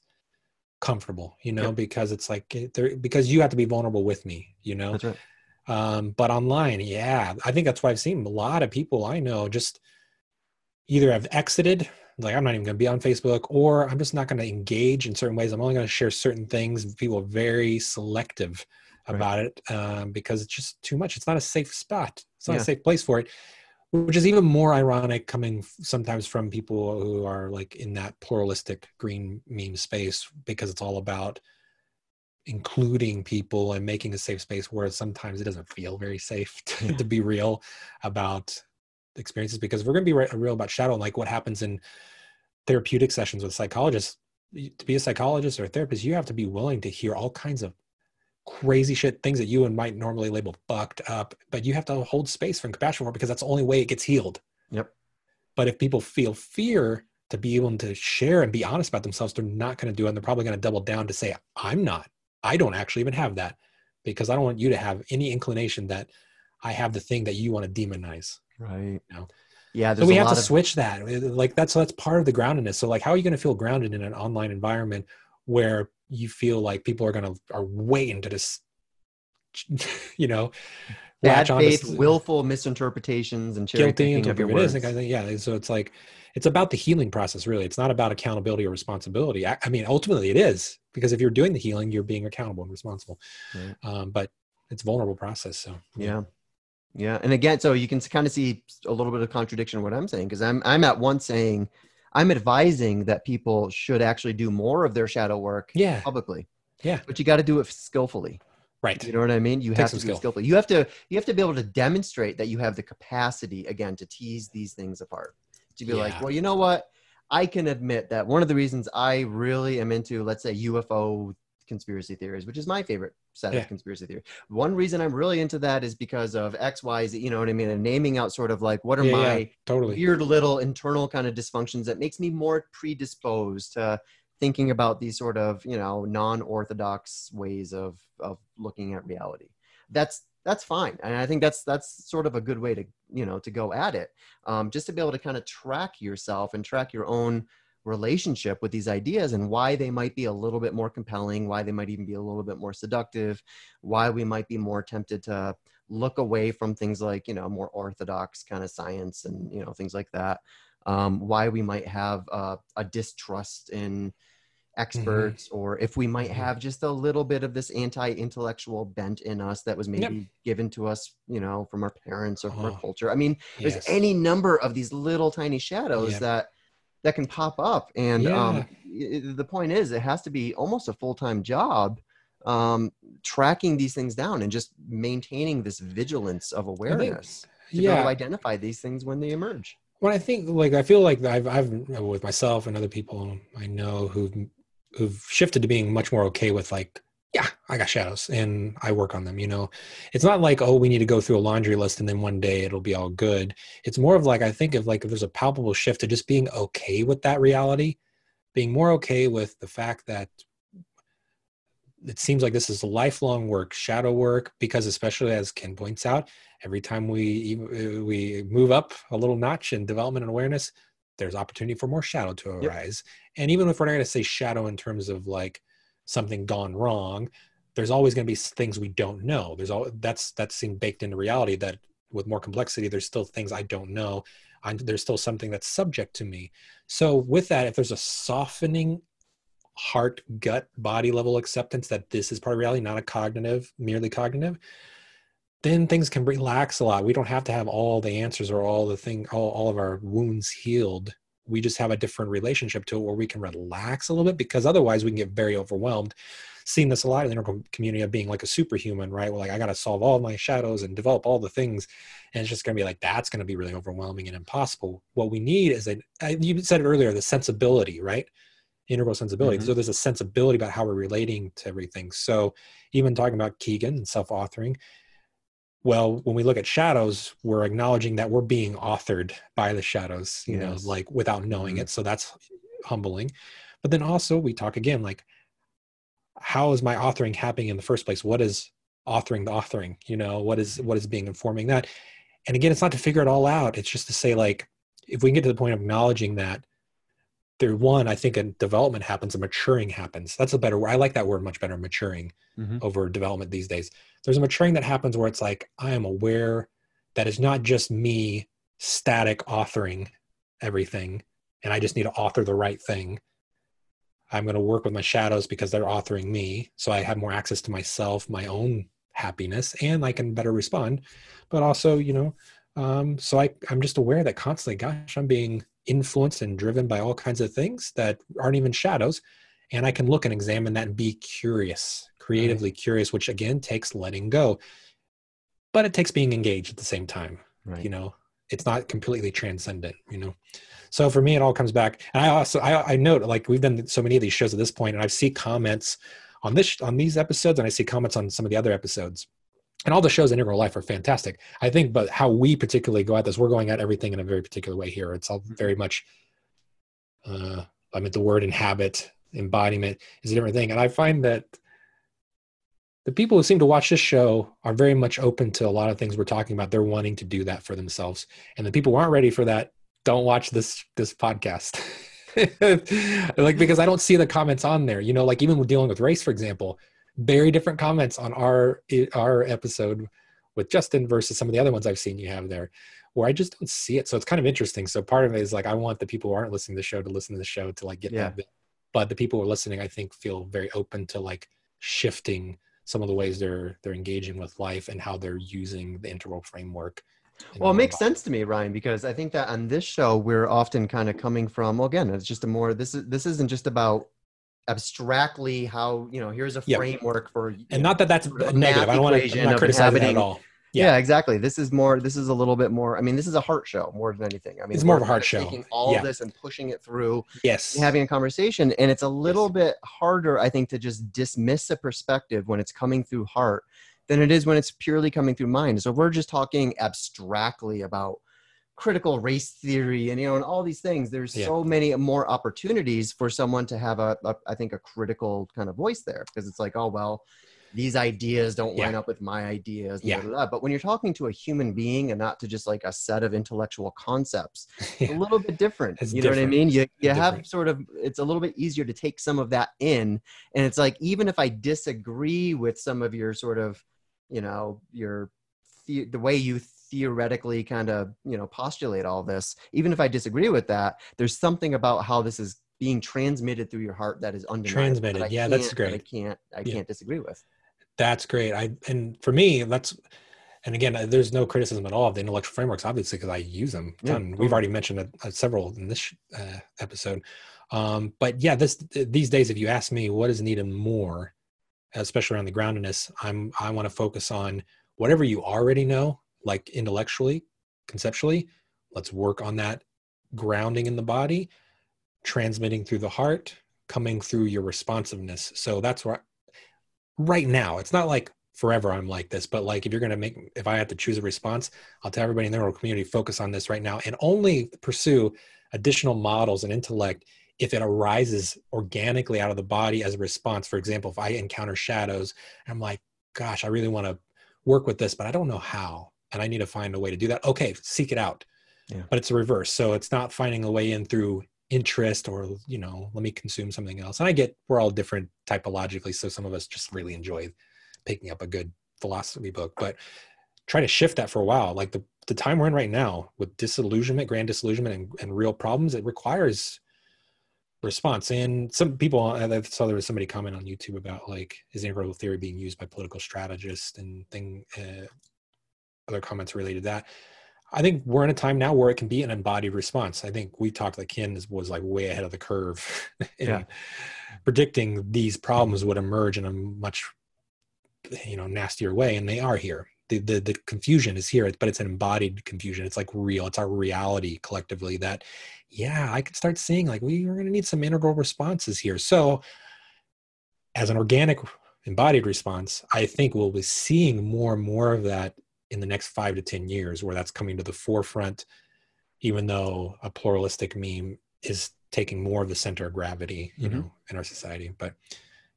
comfortable you know yep. because it's like eh, there because you have to be vulnerable with me you know That's right. Um, but online, yeah, I think that's why I've seen a lot of people I know just either have exited like i'm not even going to be on facebook or i'm just not going to engage in certain ways i'm only going to share certain things people are very selective about right. it um, because it's just too much it's not a safe spot it's not yeah. a safe place for it which is even more ironic coming sometimes from people who are like in that pluralistic green meme space because it's all about including people and making a safe space where sometimes it doesn't feel very safe to, yeah. to be real about experiences because we're going to be real about shadow and like what happens in therapeutic sessions with psychologists to be a psychologist or a therapist you have to be willing to hear all kinds of crazy shit, things that you and might normally label fucked up, but you have to hold space for compassion for because that's the only way it gets healed. Yep. But if people feel fear to be able to share and be honest about themselves, they're not going to do it. And they're probably going to double down to say, I'm not. I don't actually even have that because I don't want you to have any inclination that I have the thing that you want to demonize. Right. You know? Yeah. So we have to of- switch that. Like that's that's part of the groundedness. So like, how are you going to feel grounded in an online environment where you feel like people are gonna are waiting to just you know bad faith, to, willful misinterpretations and cherry picking of your words. yeah, so it's like it's about the healing process. Really, it's not about accountability or responsibility. I, I mean, ultimately, it is because if you're doing the healing, you're being accountable and responsible. Right. Um, but it's vulnerable process. So yeah. yeah, and again, so you can kind of see a little bit of contradiction in what I'm saying because I'm I'm at once saying I'm advising that people should actually do more of their shadow work yeah. publicly. Yeah. But you got to do it skillfully. Right. You know what I mean? You have to skill. skillfully. You have to you have to be able to demonstrate that you have the capacity again to tease these things apart. To be yeah. like, well, you know what? I can admit that one of the reasons I really am into, let's say, UFO conspiracy theories, which is my favorite set yeah. of conspiracy theories. One reason I'm really into that is because of X, Y, Z, you know what I mean? And naming out sort of like what are yeah, my yeah, totally. weird little internal kind of dysfunctions that makes me more predisposed to thinking about these sort of, you know, non-orthodox ways of of looking at reality. That's that's fine and i think that's that's sort of a good way to you know to go at it um, just to be able to kind of track yourself and track your own relationship with these ideas and why they might be a little bit more compelling, why they might even be a little bit more seductive, why we might be more tempted to look away from things like, you know, more orthodox kind of science and, you know, things like that. Um, why we might have uh, a distrust in experts mm-hmm. or if we might mm-hmm. have just a little bit of this anti-intellectual bent in us that was maybe yep. given to us you know from our parents or from oh, our culture i mean yes. there's any number of these little tiny shadows yep. that that can pop up. And yeah. um, the point is, it has to be almost a full time job um, tracking these things down and just maintaining this vigilance of awareness think, to yeah. identify these things when they emerge. Well, I think like I feel like I've I've with myself and other people I know who've who've shifted to being much more okay with like yeah, I got shadows and I work on them. You know, it's not like, oh, we need to go through a laundry list and then one day it'll be all good. It's more of like, I think of like if there's a palpable shift to just being okay with that reality, being more okay with the fact that it seems like this is lifelong work, shadow work, because especially as Ken points out, every time we we move up a little notch in development and awareness, there's opportunity for more shadow to arise. Yep. And even if we're not going to say shadow in terms of like something gone wrong there's always going to be things we don't know there's all that's that's seen baked into reality that with more complexity there's still things i don't know I'm, there's still something that's subject to me so with that if there's a softening heart gut body level acceptance that this is part of reality not a cognitive merely cognitive then things can relax a lot. We don't have to have all the answers or all the thing all, all of our wounds healed. We just have a different relationship to it where we can relax a little bit because otherwise we can get very overwhelmed. Seeing this a lot in the community of being like a superhuman right? Well like i got to solve all my shadows and develop all the things and it's just going to be like that's going to be really overwhelming and impossible. What we need is a you said it earlier the sensibility right? Integral sensibility. Mm-hmm. so there's a sensibility about how we're relating to everything. So even talking about Kegan and self-authoring well when we look at shadows we're acknowledging that we're being authored by the shadows you yes. know like without knowing mm-hmm. it. So that's humbling. But then also we talk again like how is my authoring happening in the first place? What is authoring the authoring? You know what is what is being informing that? And again it's not to figure it all out. It's just to say like if we can get to the point of acknowledging that there one i think a development happens a maturing happens that's a better word i like that word much better maturing mm-hmm. over development these days there's a maturing that happens where it's like i am aware that it's not just me static authoring everything and I just need to author the right thing. I'm going to work with my shadows because they're authoring me. So I have more access to myself, my own happiness, and I can better respond. But also, you know, um, so I, I'm just aware that constantly, gosh, I'm being influenced and driven by all kinds of things that aren't even shadows. And I can look and examine that and be curious, creatively right. curious, which again takes letting go. But it takes being engaged at the same time. Right. You know, it's not completely transcendent, you know. So for me, it all comes back. And I also I, I note like we've done so many of these shows at this point, and I see comments on this on these episodes, and I see comments on some of the other episodes. And all the shows in Integral Life are fantastic. I think, but how we particularly go at this, we're going at everything in a very particular way here. It's all very much. Uh, I mean, the word inhabit, embodiment is a different thing, and I find that the people who seem to watch this show are very much open to a lot of things we're talking about. They're wanting to do that for themselves, and the people who aren't ready for that don't watch this this podcast. like because I don't see the comments on there. You know, like even with dealing with race, for example, very different comments on our our episode with Justin versus some of the other ones I've seen you have there, where I just don't see it. So it's kind of interesting. So part of it is like I want the people who aren't listening to the show to listen to the show to like get yeah. that bit. But the people who are listening, I think, feel very open to like shifting some of the ways they're they're engaging with life and how they're using the integral framework well, it makes sense to me, Ryan, because I think that on this show we're often kind of coming from. Well, again, it's just a more this is this isn't just about abstractly how you know here's a framework for and know, not that that's negative. I don't want to criticize that at all. Yeah. yeah. exactly. This is more. This is a little bit more. I mean, this is a heart show more than anything. I mean, it's more of a heart show. Taking all yeah. this and pushing it through. Yes. having a conversation, and it's a little yes. bit harder, I think, to just dismiss a perspective when it's coming through heart than it is when it's purely coming through mind. So we're just talking abstractly about critical race theory and you know and all these things there's yeah. so many more opportunities for someone to have a, a I think a critical kind of voice there because it's like oh well these ideas don't yeah. line up with my ideas yeah. Blah, blah, blah. but when you're talking to a human being and not to just like a set of intellectual concepts yeah. a little bit different it's you different. know what i mean you, you have sort of it's a little bit easier to take some of that in and it's like even if i disagree with some of your sort of you know your the, the way you theoretically kind of you know postulate all this even if i disagree with that there's something about how this is being transmitted through your heart that is undeniable transmitted. That yeah that's great. that i can't i yeah. can't disagree with. That's great. I and for me that's and again uh, there's no criticism at all of the intellectual frameworks obviously because i use them yeah, we've already mentioned a, a several in this uh, episode. Um, but yeah this these days if you ask me what is needed more especially around the groundedness, I'm I want to focus on whatever you already know, like intellectually, conceptually. Let's work on that grounding in the body, transmitting through the heart, coming through your responsiveness. So that's where right now, it's not like forever I'm like this, but like if you're going to make, if I have to choose a response, I'll tell everybody in the community, focus on this right now and only pursue additional models and intellect if it arises organically out of the body as a response. For example, if I encounter shadows, I'm like, gosh, I really want to work with this, but I don't know how. And I need to find a way to do that. Okay, seek it out. Yeah. But it's a reverse. So it's not finding a way in through interest or, you know, let me consume something else. And I get we're all different typologically. So some of us just really enjoy picking up a good philosophy book. But try to shift that for a while. Like the, the time we're in right now with disillusionment, grand disillusionment and, and real problems, it requires response. And some people, I saw there was somebody comment on YouTube about like is integral theory being used by political strategists and thing, uh, other comments related to that. I think we're in a time now where it can be an embodied response. I think we talked like Ken was like way ahead of the curve in yeah. predicting these problems would emerge in a much you know nastier way, and they are here. The, the the confusion is here, but it's an embodied confusion. It's like real. It's our reality collectively that yeah, I could start seeing like we are going to need some integral responses here. So, as an organic embodied response, I think we'll be seeing more and more of that in the next five to 10 years, where that's coming to the forefront, even though a pluralistic meme is taking more of the center of gravity, you mm-hmm. know, in our society. But,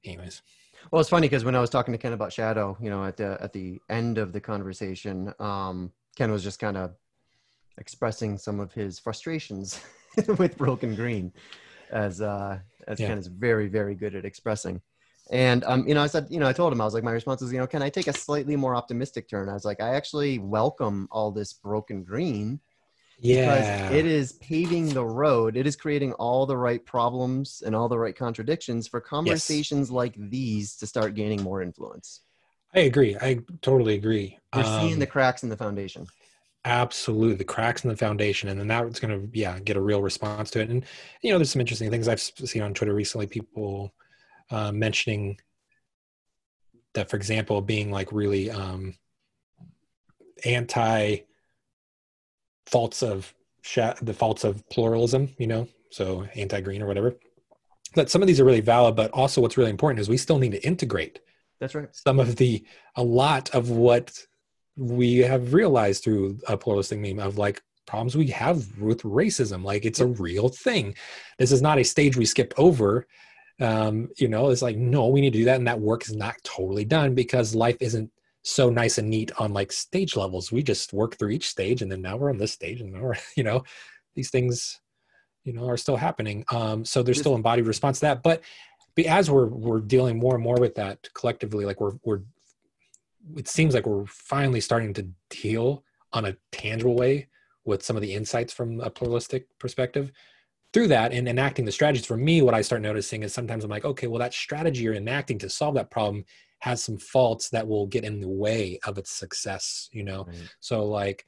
anyways. Well, it's funny because when I was talking to Ken about shadow, you know, at the at the end of the conversation, um, Ken was just kind of expressing some of his frustrations with Broken Green, as uh, as yeah. Ken is very very good at expressing. And um, you know, I said, you know, I told him I was like, my response is, you know, can I take a slightly more optimistic turn? I was like, I actually welcome all this Broken Green Yeah. Because it is paving the road. It is creating all the right problems and all the right contradictions for conversations yes. like these to start gaining more influence. I agree. I totally agree. We're um, seeing the cracks in the foundation. Absolutely, the cracks in the foundation, and then that's going to yeah get a real response to it. And you know, there's some interesting things I've seen on Twitter recently. People uh, mentioning that, for example, being like really um, anti faults of the faults of pluralism. You know, so anti-green or whatever. That some of these are really valid, but also what's really important is we still need to integrate. That's right. Some of the a lot of what we have realized through a pluralistic meme of like problems we have with racism. Like it's a real thing. This is not a stage we skip over. Um, you know, it's like, no, we need to do that. And that work is not totally done because life isn't so nice and neat on like stage levels. We just work through each stage and then now we're on this stage and now we're, you know, these things, you know, are still happening. Um, so there's still embodied response to that. But, but as we're, we're dealing more and more with that collectively, like we're, we're it seems like we're finally starting to deal on a tangible way with some of the insights from a pluralistic perspective through that and enacting the strategies for me what i start noticing is sometimes i'm like okay well that strategy you're enacting to solve that problem has some faults that will get in the way of its success you know right. so like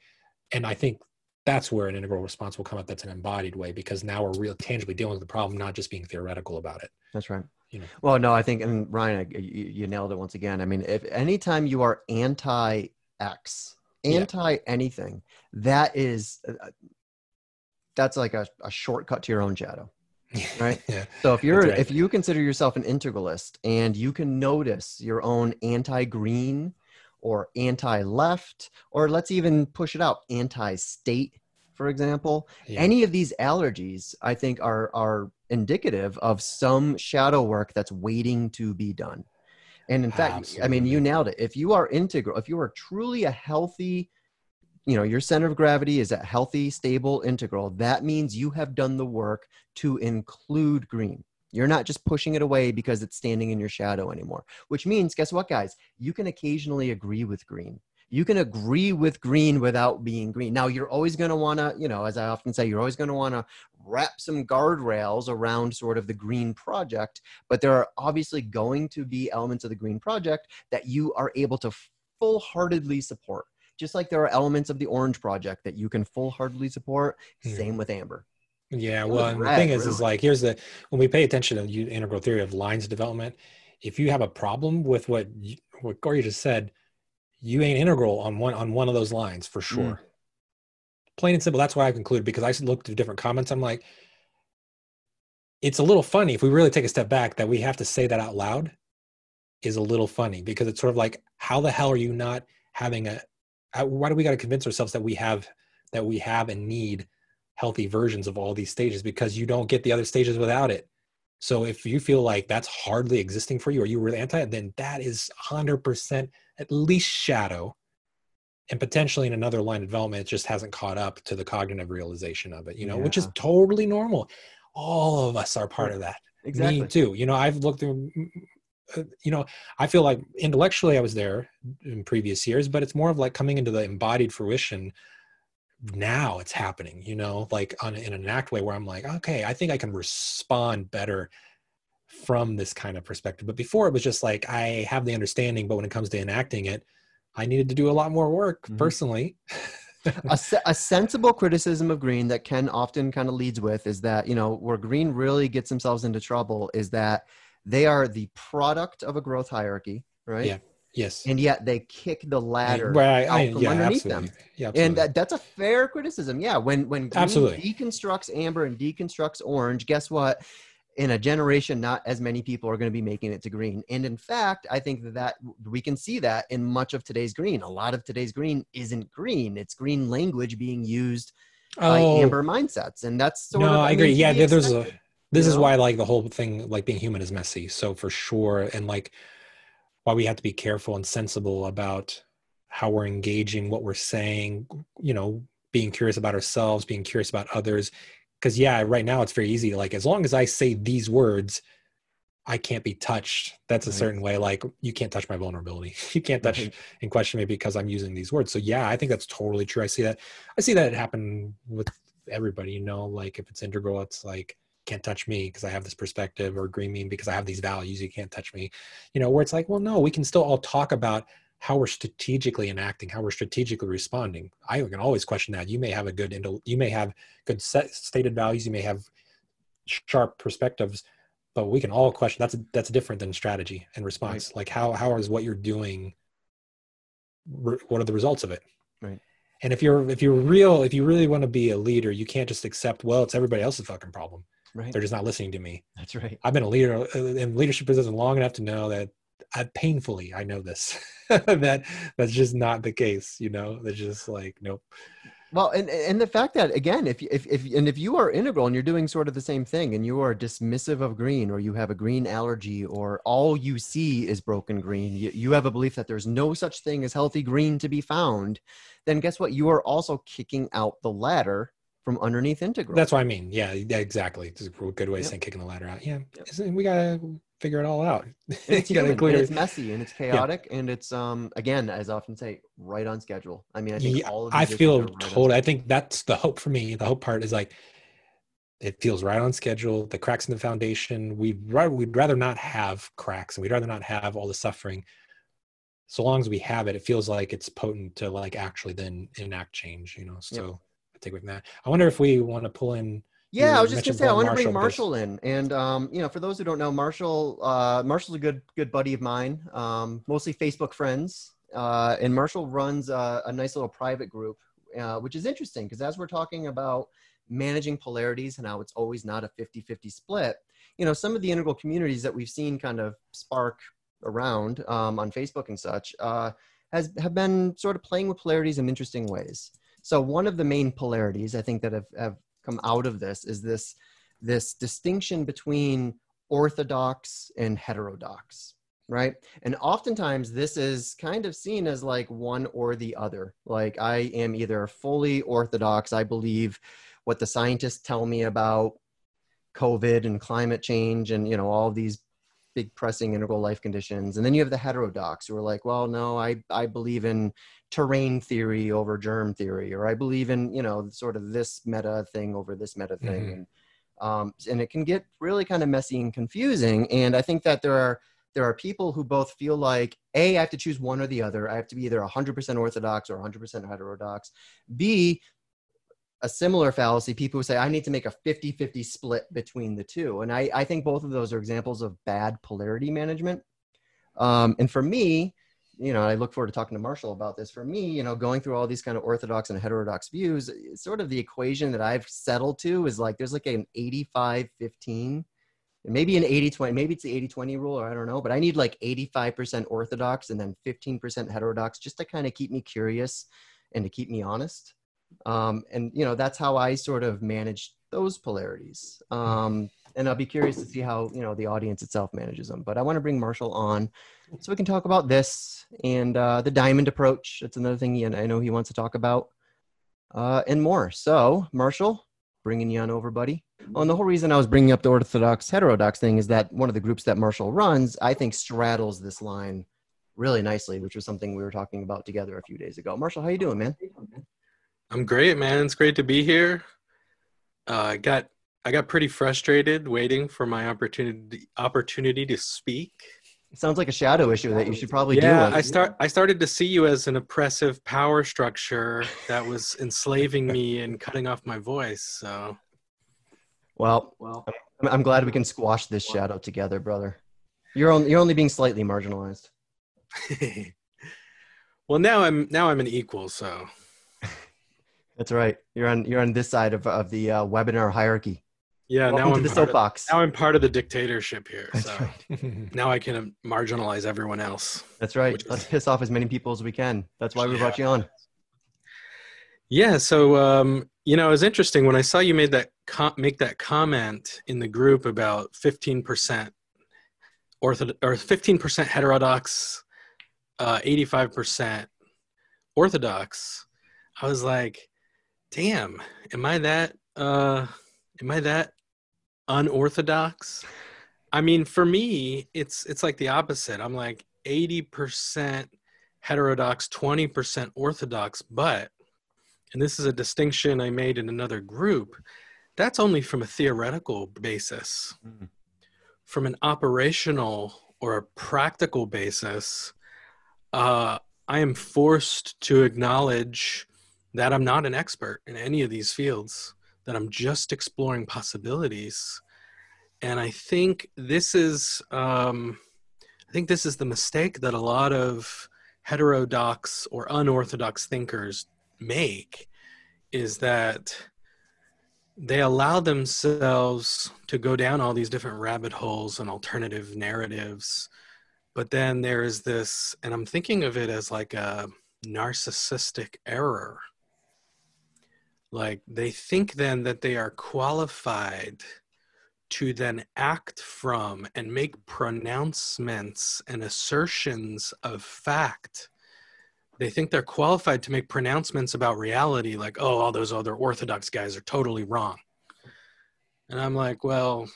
and i think that's where an integral response will come up that's an embodied way because now we're real tangibly dealing with the problem not just being theoretical about it that's right you know. Well, no, I think, and Ryan, you, you nailed it once again. I mean, if anytime you are anti X, anti anything, that is, uh, that's like a, a shortcut to your own shadow right yeah so if you're right. if you consider yourself an integralist and you can notice your own anti-green or anti-left or let's even push it out anti-state for example yeah. any of these allergies i think are are indicative of some shadow work that's waiting to be done. And in fact, Absolutely. I mean, you nailed it. If you are integral, if you are truly a healthy, you know, your center of gravity is a healthy, stable integral, that means you have done the work to include green. You're not just pushing it away because it's standing in your shadow anymore, which means, guess what, guys? You can occasionally agree with green you can agree with green without being green. Now, you're always going to want to, you know, as I often say, you're always going to want to wrap some guardrails around sort of the green project, but there are obviously going to be elements of the green project that you are able to full heartedly support. Just like there are elements of the orange project that you can full heartedly support. Hmm. Same with amber. Yeah, well, and the thing is, really. is like here's the when we pay attention to the integral theory of lines development. If you have a problem with what you, what Corey just said, you ain't integral on one on one of those lines for sure. Mm. Plain and simple. That's why I concluded because I looked at different comments. I'm like, it's a little funny if we really take a step back that we have to say that out loud is a little funny because it's sort of like, how the hell are you not having a? Why do we got to convince ourselves that we have that we have and need healthy versions of all these stages? Because you don't get the other stages without it. So if you feel like that's hardly existing for you or you were anti, then that is 100% at least shadow. And potentially in another line of development it just hasn't caught up to the cognitive realization of it you know yeah. which is totally normal. All of us are part of that. Exactly. me too. You know i've looked through you know i feel like intellectually i was there in previous years but it's more of like coming into the embodied fruition now it's happening you know like on in an act way where i'm like okay i think i can respond better from this kind of perspective. But before it was just like I have the understanding, but when it comes to enacting it, I needed to do a lot more work mm-hmm. personally. a, a sensible criticism of green that Ken often kind of leads with is that, you know, where green really gets themselves into trouble is that they are the product of a growth hierarchy, right? Yeah. Yes. And yet they kick the ladder right, I, from yeah, underneath absolutely. them. Yeah, absolutely. and that, that's a fair criticism. Yeah. When when green absolutely. deconstructs amber and deconstructs orange, guess what? in a generation not as many people are going to be making it to green and in fact i think that, that we can see that in much of today's green a lot of today's green isn't green it's green language being used oh. by amber mindsets and that's sort no, of i agree yeah there's a this is why like the whole thing like being human is messy so for sure and like why we have to be careful and sensible about how we're engaging what we're saying you know being curious about ourselves being curious about others because yeah right now it's very easy like as long as i say these words I can't be touched. That's a right. certain way. Like you can't touch my vulnerability. You can't touch right. and question me because I'm using these words. So yeah, I think that's totally true. I see that. I see that happen with everybody. You know, like if it's integral, it's like can't touch me because I have this perspective, or green meme because I have these values. You can't touch me. You know, where it's like, well, no, we can still all talk about how we're strategically enacting, how we're strategically responding. I can always question that. You may have a good, you may have good set, stated values. You may have sharp perspectives but we can all question that's that's different than strategy and response right. like how how is what you're doing what are the results of it right and if you're if you're real if you really want to be a leader you can't just accept well it's everybody else's fucking problem right? They're just not listening to me. That's right. I've been a leader uh, in leadership position long enough to know that I painfully I know this. That that's just not the case you know? They're just like nope. Well, and and the fact that again, if if if and if you are integral and you're doing sort of the same thing, and you are dismissive of green, or you have a green allergy, or all you see is broken green, you, you have a belief that there's no such thing as healthy green to be found, then guess what? You are also kicking out the ladder from underneath integral. That's what I mean. Yeah, exactly. It's a good way of yep. saying kicking the ladder out. Yeah, yep. we gotta figure it all out. it's, human, it's messy and it's chaotic yeah. and it's um again, as I often say, right on schedule. I mean, I think yeah, all I feel right totally. I think that's the hope for me. The hope part is like it feels right on schedule. The cracks in the foundation. We'd rather, we'd rather not have cracks and we'd rather not have all the suffering. So long as we have it, it feels like it's potent to like actually then enact change. You know, so. Yep take away from that. I wonder if we want to pull in. Yeah, I was just gonna say I want to bring Marshall in, and um, you know, for those who don't know, Marshall, uh, Marshall's a good good buddy of mine, um, mostly Facebook friends, uh, and Marshall runs a, a nice little private group, uh, which is interesting because as we're talking about managing polarities and how it's always not a 50-50 split, you know, some of the integral communities that we've seen kind of spark around um, on Facebook and such uh, has have been sort of playing with polarities in interesting ways. So one of the main polarities I think that have, have come out of this is this this distinction between orthodox and heterodox right? And oftentimes this is kind of seen as like one or the other. Like i am either fully orthodox i believe what the scientists tell me about covid and climate change and you know all these big pressing integral life conditions and then you have the heterodox who are like well no i i believe in terrain theory over germ theory or i believe in you know sort of this meta thing over this meta thing mm-hmm. and um, and it can get really kind of messy and confusing and i think that there are there are people who both feel like a i have to choose one or the other i have to be either 100% orthodox or 100% heterodox b a similar fallacy people who say i need to make a 50-50 split between the two. And i, I think both of those are examples of bad polarity management. Um, and for me you know i look forward to talking to marshall about this. For me you know going through all these kind of orthodox and heterodox views sort of the equation that i've settled to is like there's like an 85 15 maybe an 80 20 maybe it's the 80 20 rule or i don't know but i need like 85% orthodox and then 15% heterodox just to kind of keep me curious and to keep me honest um, and you know that's how i sort of manage those polarities. Um, and i'll be curious to see how you know the audience itself manages them. But i want to bring marshall on so we can talk about this and uh, the diamond approach. That's another thing he, i know he wants to talk about uh, and more. So marshall bringing you on over buddy. Oh, and the whole reason i was bringing up the orthodox heterodox thing is that one of the groups that marshall runs i think straddles this line really nicely which was something we were talking about together a few days ago. Marshall how you doing man I'm great, man. It's great to be here. Uh, I got I got pretty frustrated waiting for my opportunity opportunity to speak. It sounds like a shadow issue that you should probably yeah, do. Yeah, I start I started to see you as an oppressive power structure that was enslaving me and cutting off my voice. So, well, well, I'm glad we can squash this shadow together, brother. You're only you're only being slightly marginalized. well, now I'm now I'm an equal, so that's right. You're on you're on this side of of the uh, webinar hierarchy. Yeah, Welcome now I'm the soapbox. Of, now I'm part of the dictatorship here. That's so right. now I can marginalize everyone else. That's right. Let's piss off as many people as we can. That's why we yeah. brought you on. Yeah. So um, you know, it was interesting when I saw you made that com- make that comment in the group about 15 percent ortho or 15 percent heterodox, uh, 85 percent orthodox. I was like, damn, am I that uh am I that unorthodox? I mean, for me, it's it's like the opposite. I'm like 80% heterodox, 20% orthodox, but and this is a distinction I made in another group, that's only from a theoretical basis. Mm. From an operational or a practical basis, uh, I am forced to acknowledge that I'm not an expert in any of these fields, that I'm just exploring possibilities. And I think this is, um, I think this is the mistake that a lot of heterodox or unorthodox thinkers make is that they allow themselves to go down all these different rabbit holes and alternative narratives but then there is this and i'm thinking of it as like a narcissistic error like they think then that they are qualified to then act from and make pronouncements and assertions of fact. They think they're qualified to make pronouncements about reality like oh all those other orthodox guys are totally wrong. And i'm like well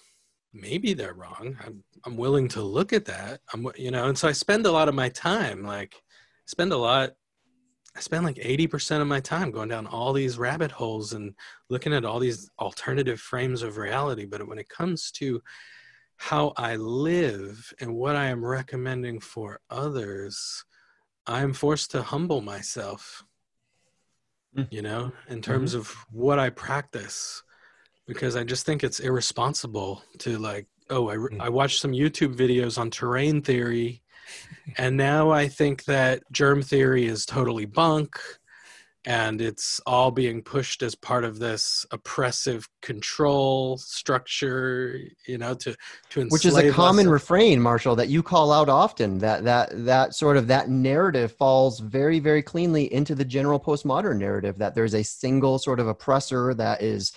maybe they're wrong. I'm, I'm willing to look at that. I'm you know and so i spend a lot of my time like spend a lot i spend like 80% of my time going down all these rabbit holes and looking at all these alternative frames of reality but when it comes to how i live and what i am recommending for others I'm forced to humble myself, mm. you know, in terms mm-hmm. of what I practice, because I just think it's irresponsible to like, oh, I, mm. I watched some YouTube videos on terrain theory, and now I think that germ theory is totally bunk and it's all being pushed as part of this oppressive control structure you know to to which is a common us. refrain marshall that you call out often that that that sort of that narrative falls very very cleanly into the general postmodern narrative that there's a single sort of oppressor that is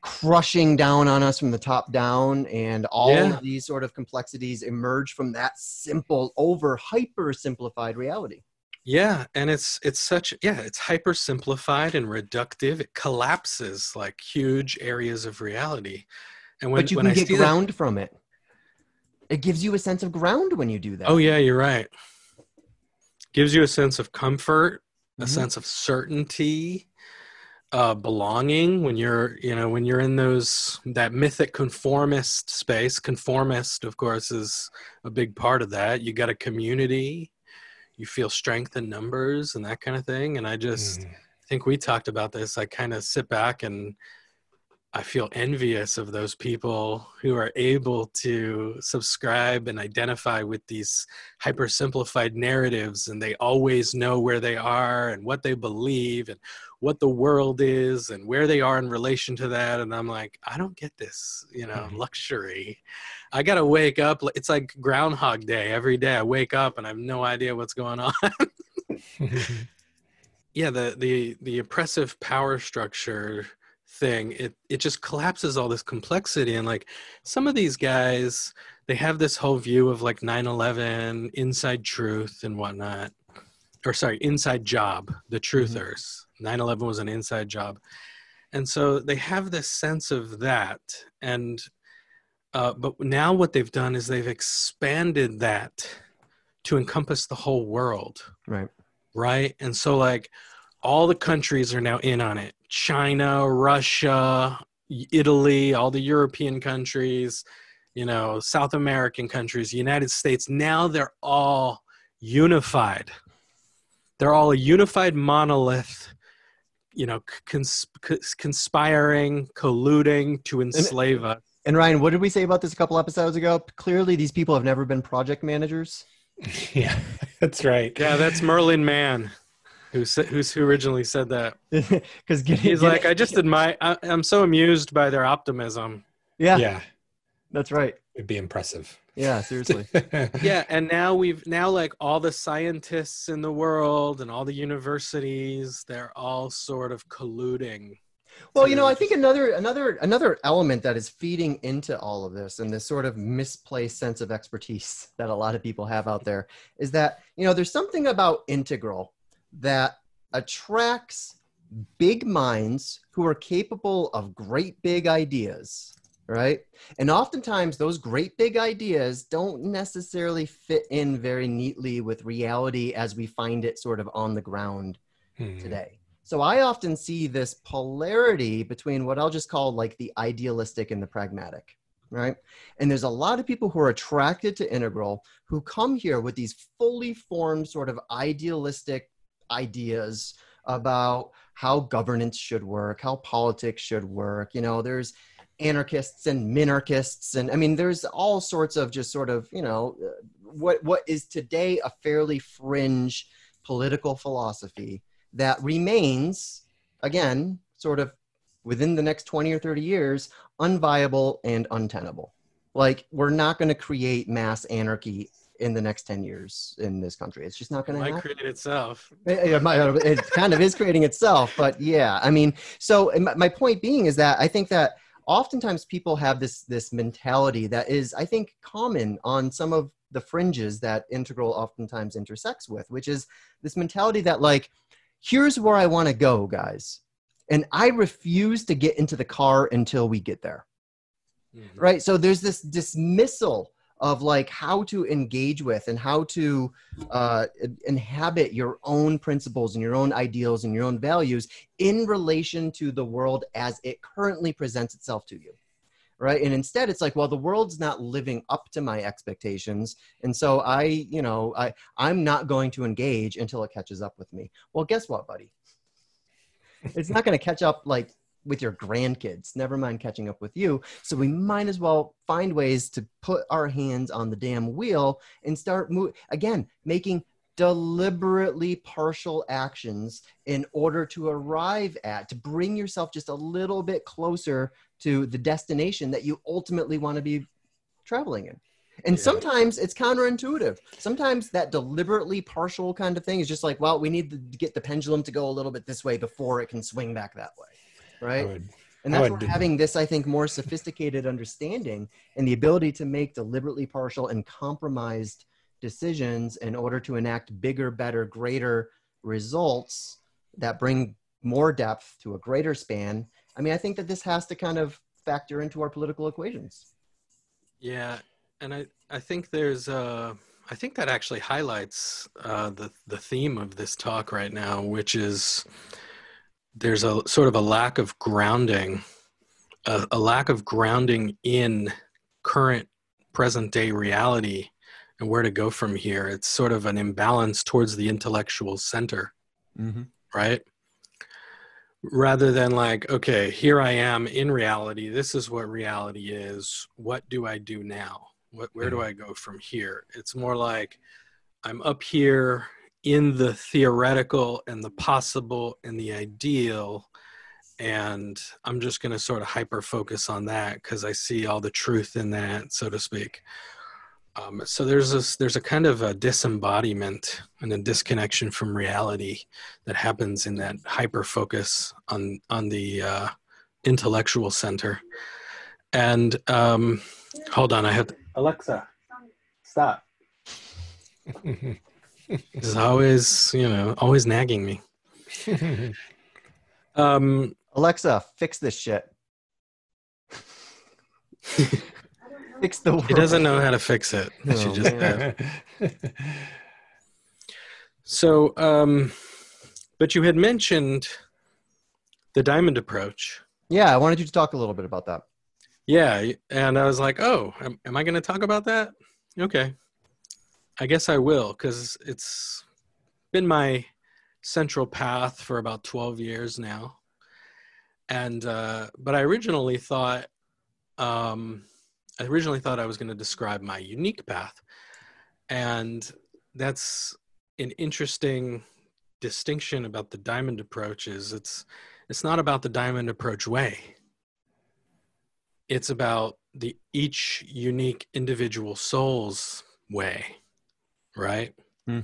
crushing down on us from the top down and all yeah. of these sort of complexities emerge from that simple over hyper simplified reality yeah, and it's it's such yeah, it's hyper simplified and reductive. It collapses like huge areas of reality. And when, but you when can I get ground that, from it. It gives you a sense of ground when you do that. Oh yeah, you're right. Gives you a sense of comfort, a mm-hmm. sense of certainty, uh, belonging when you're you know when you're in those that mythic conformist space. Conformist, of course, is a big part of that. You got a community you feel strength in numbers and that kind of thing. And I just mm. think we talked about this. I kind of sit back and I feel envious of those people who are able to subscribe and identify with these hyper simplified narratives and they always know where they are and what they believe and what the world is and where they are in relation to that and i'm like i don't get this you know mm-hmm. luxury. I gotta wake up it's like groundhog day every day i wake up and i have no idea what's going on. Yeah the the the oppressive power structure thing it it just collapses all this complexity and like some of these guys they have this whole view of like 9-11 inside truth and whatnot or sorry inside job the mm-hmm. 9-11 was an inside job. And so they have this sense of that. And uh, but now what they've done is they've expanded that to encompass the whole world. Right. Right? And so like all the countries are now in on it. China russia italy all the european countries you know south american countries united states. Now they're all unified. They're all a unified monolith you know cons- conspiring colluding to enslave and, us. and ryan what did we say about this a couple episodes ago? Clearly these people have never been project managers. Yeah that's right. Yeah that's merlin mann who who's who originally said that. Because he's like i just admire I, i'm so amused by their optimism. Yeah. Yeah. That's right. It'd be impressive yeah, seriously. yeah, and now we've now like all the scientists in the world and all the universities, they're all sort of colluding. Well, you know, I think another another another element that is feeding into all of this and this sort of misplaced sense of expertise that a lot of people have out there is that, you know, there's something about integral that attracts big minds who are capable of great big ideas right? And oftentimes those great big ideas don't necessarily fit in very neatly with reality as we find it sort of on the ground Hmm. today. So I often see this polarity between what I'll just call like the idealistic and the pragmatic, right? And there's a lot of people who are attracted to Integral who come here with these fully formed sort of idealistic ideas about how governance should work, how politics should work. You know, there's anarchists and minarchists and I mean there's all sorts of just sort of, you know, what what is today a fairly fringe political philosophy that remains again sort of within the next 20 or 30 years unviable and untenable. Like we're not going to create mass anarchy in the next 10 years in this country. It's just not going to happen. create itself. it, it might- it kind of is creating itself but yeah i mean so my, my point being is that i think that oftentimes people have this this mentality that is i think common on some of the fringes that integral oftentimes intersects with which is this mentality that like here's where i want to go guys and i refuse to get into the car until we get there Mhm. right so there's this dismissal of like how to engage with and how to uh, inhabit your own principles and your own ideals and your own values in relation to the world as it currently presents itself to you right? And instead it's like well the world's not living up to my expectations and so i you know i i'm not going to engage until it catches up with me. Well guess what buddy? It's not going to catch up like with your grandkids. Never mind catching up with you. So we might as well find ways to put our hands on the damn wheel and start mo- again making deliberately partial actions in order to arrive at to bring yourself just a little bit closer to the destination that you ultimately want to be traveling in. And Yeah. sometimes it's counterintuitive. Sometimes that deliberately partial kind of thing is just like well we need to get the pendulum to go a little bit this way before it can swing back that way right would- and I that's would where having this, I think, more sophisticated understanding and the ability to make deliberately partial and compromised decisions in order to enact bigger, better, greater results that bring more depth to a greater span. I mean, I think that this has to kind of factor into our political equations. Yeah, and I I think there's uh I think that actually highlights uh, the the theme of this talk right now, which is there's a sort of a lack of grounding, a, a lack of grounding in current present day reality and where to go from here. It's sort of an imbalance towards the intellectual center mm-hmm. right? Rather than like, okay, here I am in reality. This is what reality is. What do I do now? What, where do mm-hmm. I go from here? It's more like I'm up here in the theoretical and the possible and the ideal. And I'm just going to sort of hyper focus on that because I see all the truth in that, so to speak. Um, so there's this, there's a kind of a disembodiment and a disconnection from reality that happens in that hyper focus on on the uh, intellectual center. And um, hold on, I have to, Alexa, stop. Is always you know always nagging me. Um, Alexa, fix this shit. fix the world. he doesn't know how to fix it. Oh, just man. add. So, um, but you had mentioned the diamond approach. Yeah, I wanted you to talk a little bit about that. Yeah, and I was like, "Oh, am, am I going to talk about that?" Okay, I guess I will because it's been my central path for about twelve years now. And uh, but I originally thought, um, I originally thought I was going to describe my unique path, and that's an interesting distinction about the diamond approach. Is it's it's not about the diamond approach way it's about the each unique individual soul's way right Hmm.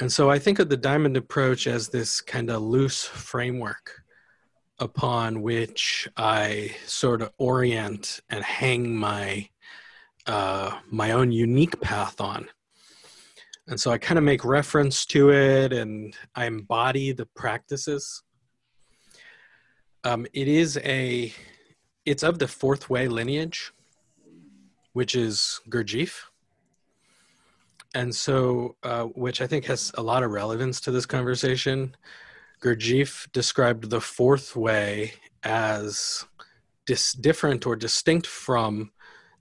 and so i think of the diamond approach as this kind of loose framework upon which i sort of orient and hang my uh, my own unique path on and so i kind of make reference to it and i embody the practices um, it is a it's of the fourth way lineage, which is Gurdjieff. And so, uh, which I think has a lot of relevance to this conversation. Gurdjieff described the fourth way as dis- different or distinct from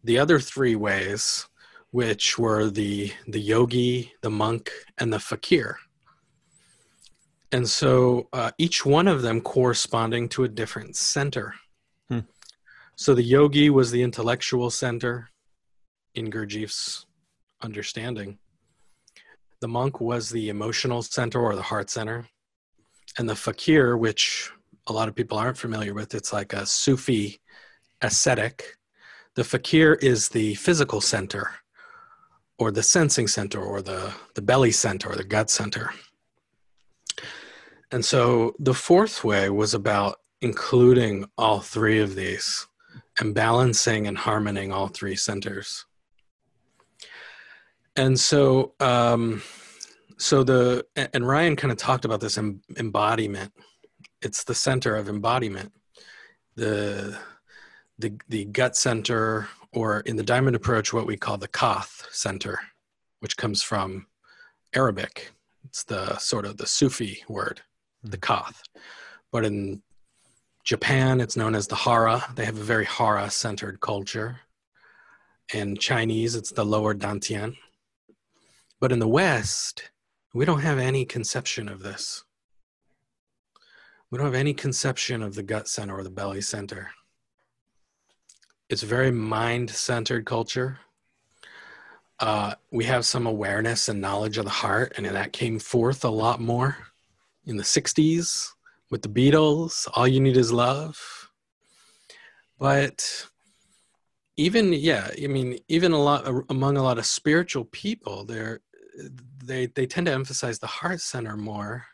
the other three ways, which were the the yogi, the monk, and the fakir. And so uh, each one of them corresponding to a different center. Hmm. So the yogi was the intellectual center in Gurdjieff's understanding. The monk was the emotional center or the heart center. And the fakir, which a lot of people aren't familiar with, it's like a Sufi ascetic. The fakir is the physical center or the sensing center or the, the belly center or the gut center. And so the fourth way was about including all three of these and balancing and harmoning all three centers. And so, um, so the and Ryan kind of talked about this embodiment. It's the center of embodiment. The the the gut center, or in the diamond approach, what we call the Kath center, which comes from Arabic. It's the sort of the Sufi word, the Kath. But in Japan, it's known as the Hara. They have a very Hara centered culture. In Chinese, it's the lower Dantian. But in the West, we don't have any conception of this. We don't have any conception of the gut center or the belly center. It's very mind centered culture. Uh, we have some awareness and knowledge of the heart, and that came forth a lot more in the 60s with the Beatles, All You Need Is Love. But even, yeah, I mean, even a lot among a lot of spiritual people, they're, they, they tend to emphasize the heart center more.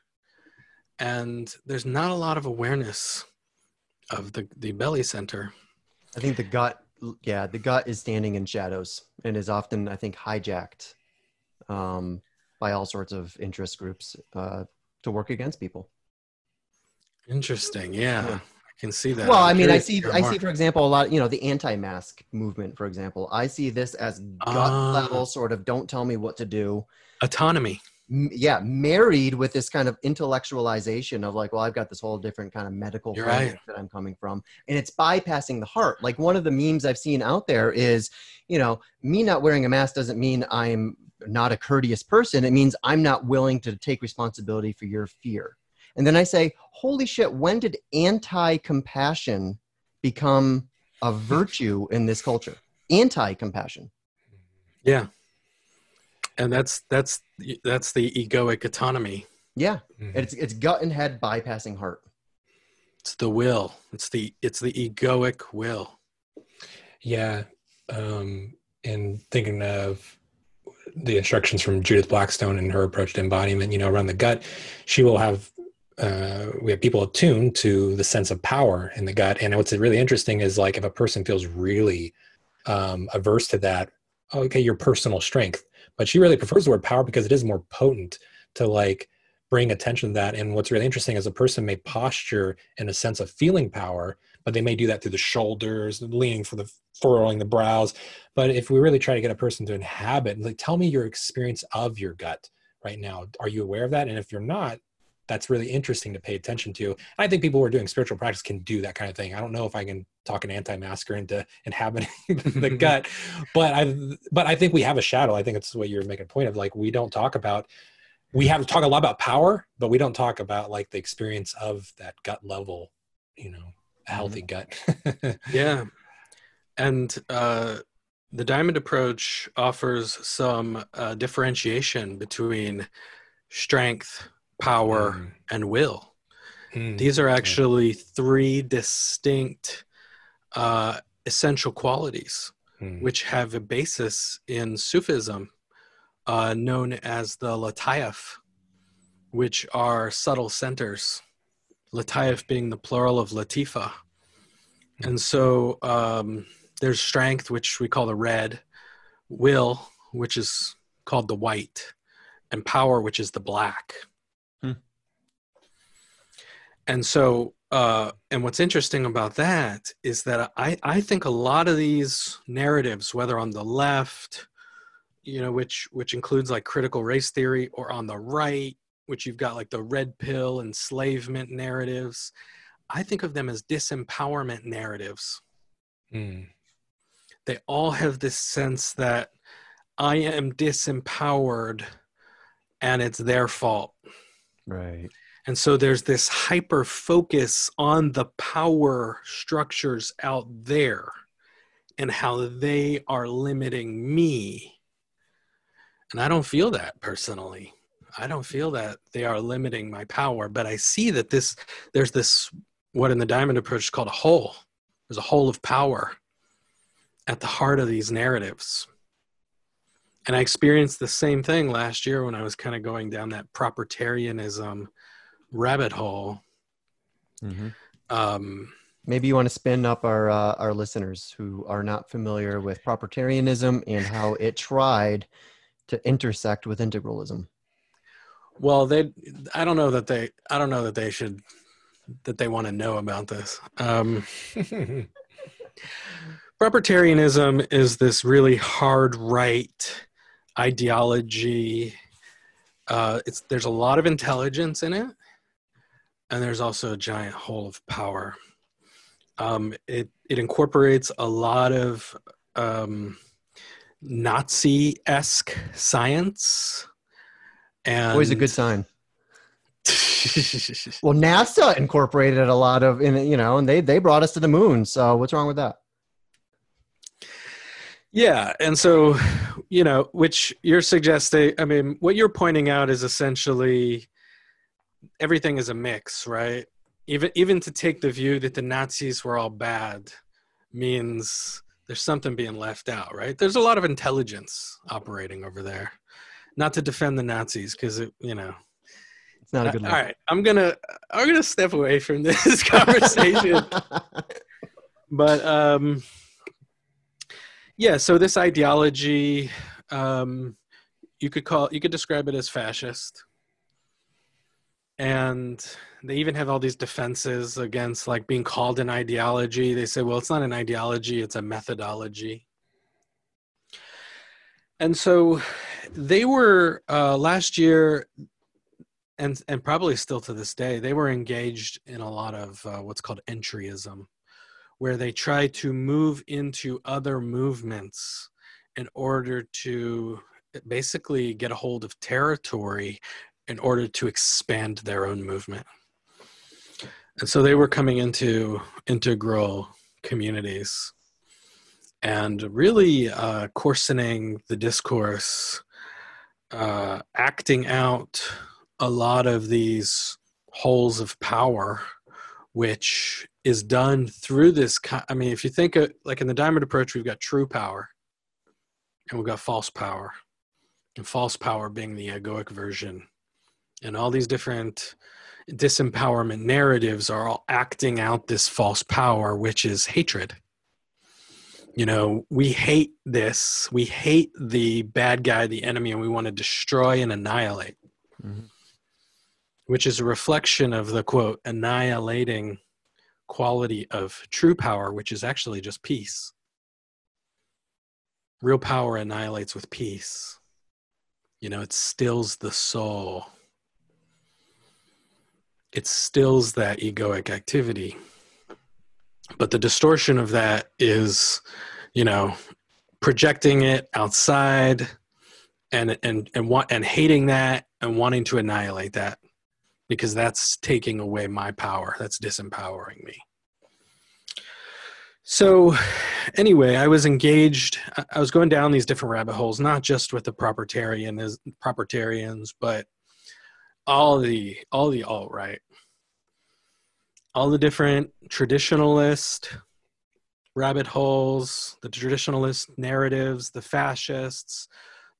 And there's not a lot of awareness of the, the belly center. I think the gut, yeah, the gut is standing in shadows and is often, I think, hijacked um, by all sorts of interest groups. Uh, to work against people. Interesting. Yeah. yeah. Can see that. Well, I'm i mean, I see, I see, for example, a lot, you know, the anti-mask movement, for example, I see this as gut uh, level sort of, don't tell me what to do. Autonomy. M- yeah. Married with this kind of intellectualization of like, well, I've got this whole different kind of medical right. that I'm coming from. And it's bypassing the heart. Like one of the memes I've seen out there is, you know, me not wearing a mask doesn't mean I'm not a courteous person, it means I'm not willing to take responsibility for your fear. And then I say, holy shit, when did anti compassion become a virtue in this culture? Anti compassion. Yeah. And that's that's that's the egoic autonomy. Yeah. Mm-hmm. It's it's gut and head bypassing heart. It's the will. It's the it's the egoic will. Yeah. Um and thinking of the instructions from Judith Blackstone and her approach to embodiment, you know, around the gut, she will have uh, we have people attuned to the sense of power in the gut. And what's really interesting is like if a person feels really um, averse to that, okay, your personal strength. But she really prefers the word power because it is more potent to like bring attention to that. And what's really interesting is a person may posture in a sense of feeling power, but they may do that through the shoulders, leaning for the furrowing the brows. But if we really try to get a person to inhabit, like, tell me your experience of your gut right now. Are you aware of that? And if you're not, that's really interesting to pay attention to. And I think people who are doing spiritual practice can do that kind of thing. I don't know if I can talk an anti-masker into inhabiting the gut, but I but I think we have a shadow. I think it's what you're making a point of. Like we don't talk about we have to talk a lot about power, but we don't talk about like the experience of that gut level, you know, a healthy mm-hmm. gut. yeah. And uh, the diamond approach offers some uh, differentiation between strength, power, mm. and will. Mm. These are actually three distinct uh, essential qualities, mm. which have a basis in Sufism, uh, known as the Lataif, which are subtle centers. Lataif being the plural of Latifa. Hmm. And so, um, there's strength, which we call the red, will, which is called the white, and power, which is the black. And so uh, and what's interesting about that is that I, I think a lot of these narratives, whether on the left, you know, which which includes like critical race theory, or on the right, which you've got like the red pill enslavement narratives, I think of them as disempowerment narratives. Mm. They all have this sense that I am disempowered and it's their fault. Right. And so there's this hyper focus on the power structures out there and how they are limiting me. And I don't feel that personally. I don't feel that they are limiting my power, but I see that this there's this what in the diamond approach is called a hole. There's a hole of power at the heart of these narratives. And I experienced the same thing last year when I was kind of going down that propertarianism rabbit hole. Mm-hmm. Um, Maybe you want to spin up our uh, our listeners who are not familiar with propertarianism and how it tried to intersect with integralism. well, they, I don't know that they, I don't know that they should, that they want to know about this. Um, propertarianism is this really hard right ideology. Uh, it's there's a lot of intelligence in it, and there's also a giant hole of power. Um, it it incorporates a lot of um, Nazi esque science. And Always a good sign. Well, NASA incorporated a lot of, in you know, and they they brought us to the moon. So what's wrong with that? Yeah, and so you know, which you're suggesting. I mean, what you're pointing out is essentially everything is a mix, right? Even even to take the view that the Nazis were all bad means there's something being left out, right? There's a lot of intelligence operating over there. Not to defend the Nazis, because it, you know. It's not a good all look. right, I'm gonna I'm gonna step away from this conversation. but um yeah so this ideology um you could call you could describe it as fascist and they even have all these defenses against like being called an ideology. They say well it's not an ideology it's a methodology. And so they were uh, last year and and probably still to this day they were engaged in a lot of uh, what's called entryism where they try to move into other movements in order to basically get a hold of territory in order to expand their own movement. And so they were coming into integral communities and really uh, coarsening the discourse, uh, acting out a lot of these holes of power, which is done through this. I mean, if you think of like in the diamond approach, we've got true power and we've got false power, and false power being the egoic version. And all these different disempowerment narratives are all acting out this false power, which is hatred. You know, we hate this, we hate the bad guy, the enemy, and we want to destroy and annihilate, Mhm. which is a reflection of the quote, annihilating quality of true power, which is actually just peace. Real power annihilates with peace. You know, it stills the soul. It stills that egoic activity. But the distortion of that is, you know, projecting it outside and and and want and hating that and wanting to annihilate that because that's taking away my power. That's disempowering me. So, anyway, I was engaged. I- was going down these different rabbit holes, not just with the propertarian propertarians, but all the all the alt right, all the different traditionalist rabbit holes, the traditionalist narratives, the fascists,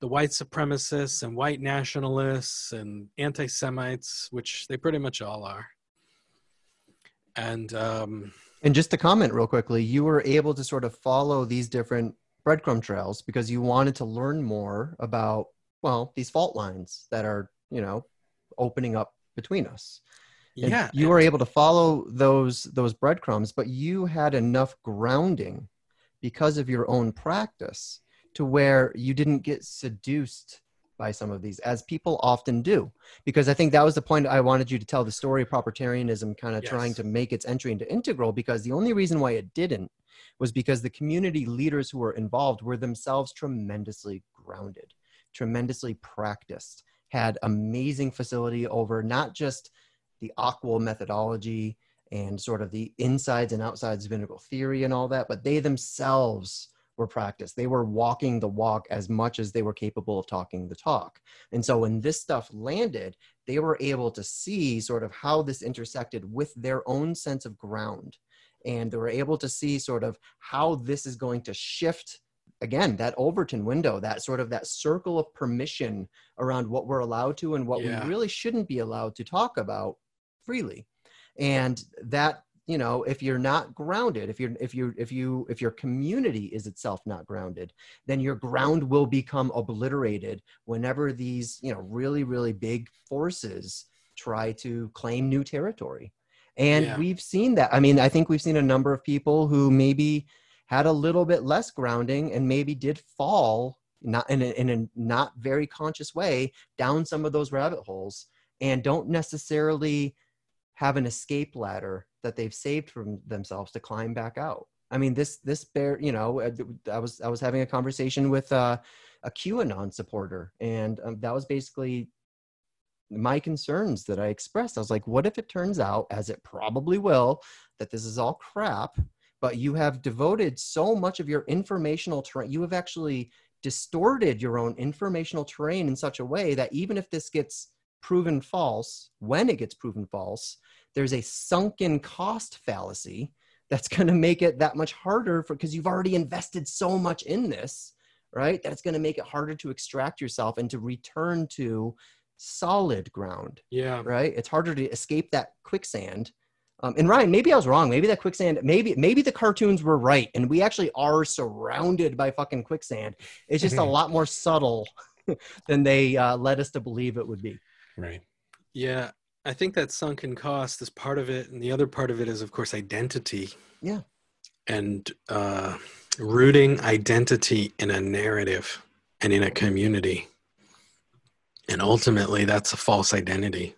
the white supremacists and white nationalists and anti-Semites, which they pretty much all are. And um, And just to comment real quickly, you were able to sort of follow these different breadcrumb trails because you wanted to learn more about, well, these fault lines that are, you know, opening up between us. And yeah you were able to follow those those breadcrumbs, but you had enough grounding because of your own practice to where you didn't get seduced by some of these, as people often do. Because I think that was the point I wanted you to tell the story of propertarianism kind of trying to make its entry into integral, because the only reason why it didn't was because the community leaders who were involved were themselves tremendously grounded, tremendously practiced, had amazing facility over not just the AQAL methodology and sort of the insides and outsides of integral theory and all that, but they themselves were practiced. They were walking the walk as much as they were capable of talking the talk. And so when this stuff landed, they were able to see sort of how this intersected with their own sense of ground. And they were able to see sort of how this is going to shift again that overton window that sort of that circle of permission around what we're allowed to and what Yeah. we really shouldn't be allowed to talk about freely and that you know if you're not grounded if you're if you if you if your community is itself not grounded then your ground will become obliterated whenever these you know really really big forces try to claim new territory and Yeah. we've seen that i mean i think we've seen a number of people who maybe had a little bit less grounding and maybe did fall not in a, in a not very conscious way down some of those rabbit holes and don't necessarily have an escape ladder that they've saved from themselves to climb back out. I mean, this this bear, you know, I was I was having a conversation with uh, a QAnon supporter, and um, that was basically my concerns that I expressed. I was like, what if it turns out, as it probably will, that this is all crap, but you have devoted so much of your informational terrain, you have actually distorted your own informational terrain in such a way that even if this gets proven false, when it gets proven false, there's a sunken cost fallacy that's going to make it that much harder for because you've already invested so much in this, right? That it's going to make it harder to extract yourself and to return to solid ground, yeah right? It's harder to escape that quicksand. Um, and Ryan, maybe I was wrong. Maybe that quicksand, maybe maybe the cartoons were right, and we actually are surrounded by fucking quicksand. It's just a Mhm. lot more subtle than they uh, led us to believe it would be. Right. Yeah, I think that sunken cost is part of it, and the other part of it is, of course, identity. Yeah. and uh, rooting identity in a narrative and in a community, and ultimately, that's a false identity.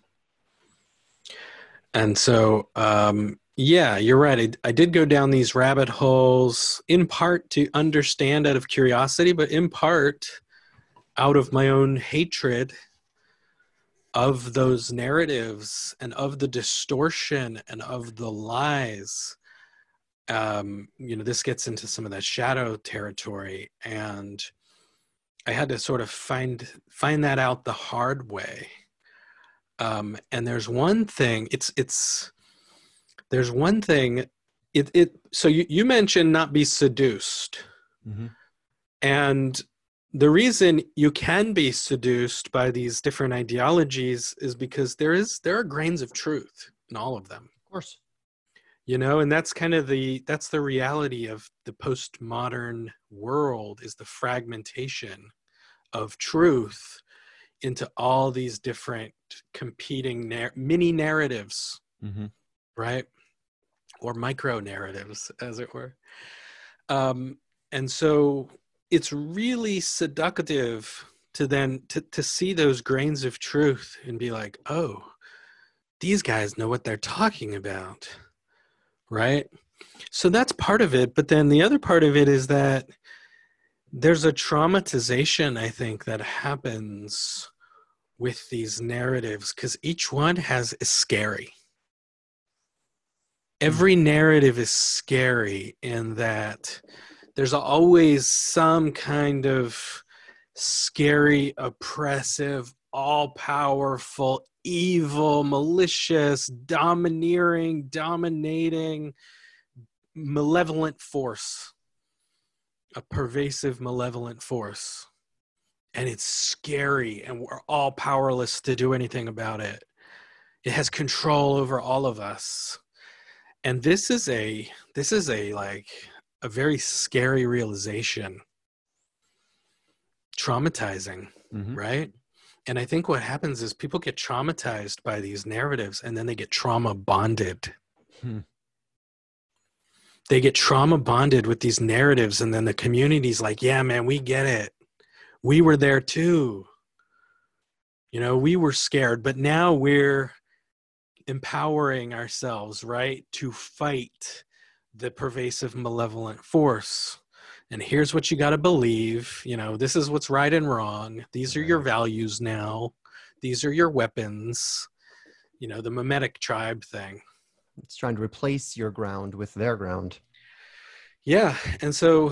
And so, um, yeah, you're right. I, I did go down these rabbit holes in part to understand out of curiosity, but in part out of my own hatred of those narratives and of the distortion and of the lies um you know this gets into some of that shadow territory and i had to sort of find find that out the hard way um and there's one thing it's it's there's one thing it it so you you mentioned not be seduced and the reason you can be seduced by these different ideologies is because there is there are grains of truth in all of them. Of course. You know, and that's kind of the that's the reality of the postmodern world is the fragmentation of truth into all these different competing nar- mini narratives Mm-hmm. right? Or micro narratives as it were. Um, and so it's really seductive to then to, to see those grains of truth and be like oh these guys know what they're talking about right? So that's part of it but then the other part of it is that there's a traumatization i think that happens with these narratives because each one has is scary. Every mm. narrative is scary in that there's always some kind of scary, oppressive, all powerful, evil, malicious, domineering, dominating, malevolent force, a pervasive, malevolent force. And it's scary, and we're all powerless to do anything about it. It has control over all of us and this is a this is a like a very scary realization traumatizing Mhm. right And I think what happens is people get traumatized by these narratives and then they get trauma bonded. Hmm. They get trauma bonded with these narratives, and then the community's like, yeah, man, we get it. We were there too. You know, we were scared, but now we're empowering ourselves, right, to fight the pervasive malevolent force. And here's what you got to believe. You know, this is what's right and wrong. These are your values now. These are your weapons. You know, the memetic tribe thing. It's trying to replace your ground with their ground, Yeah. And so,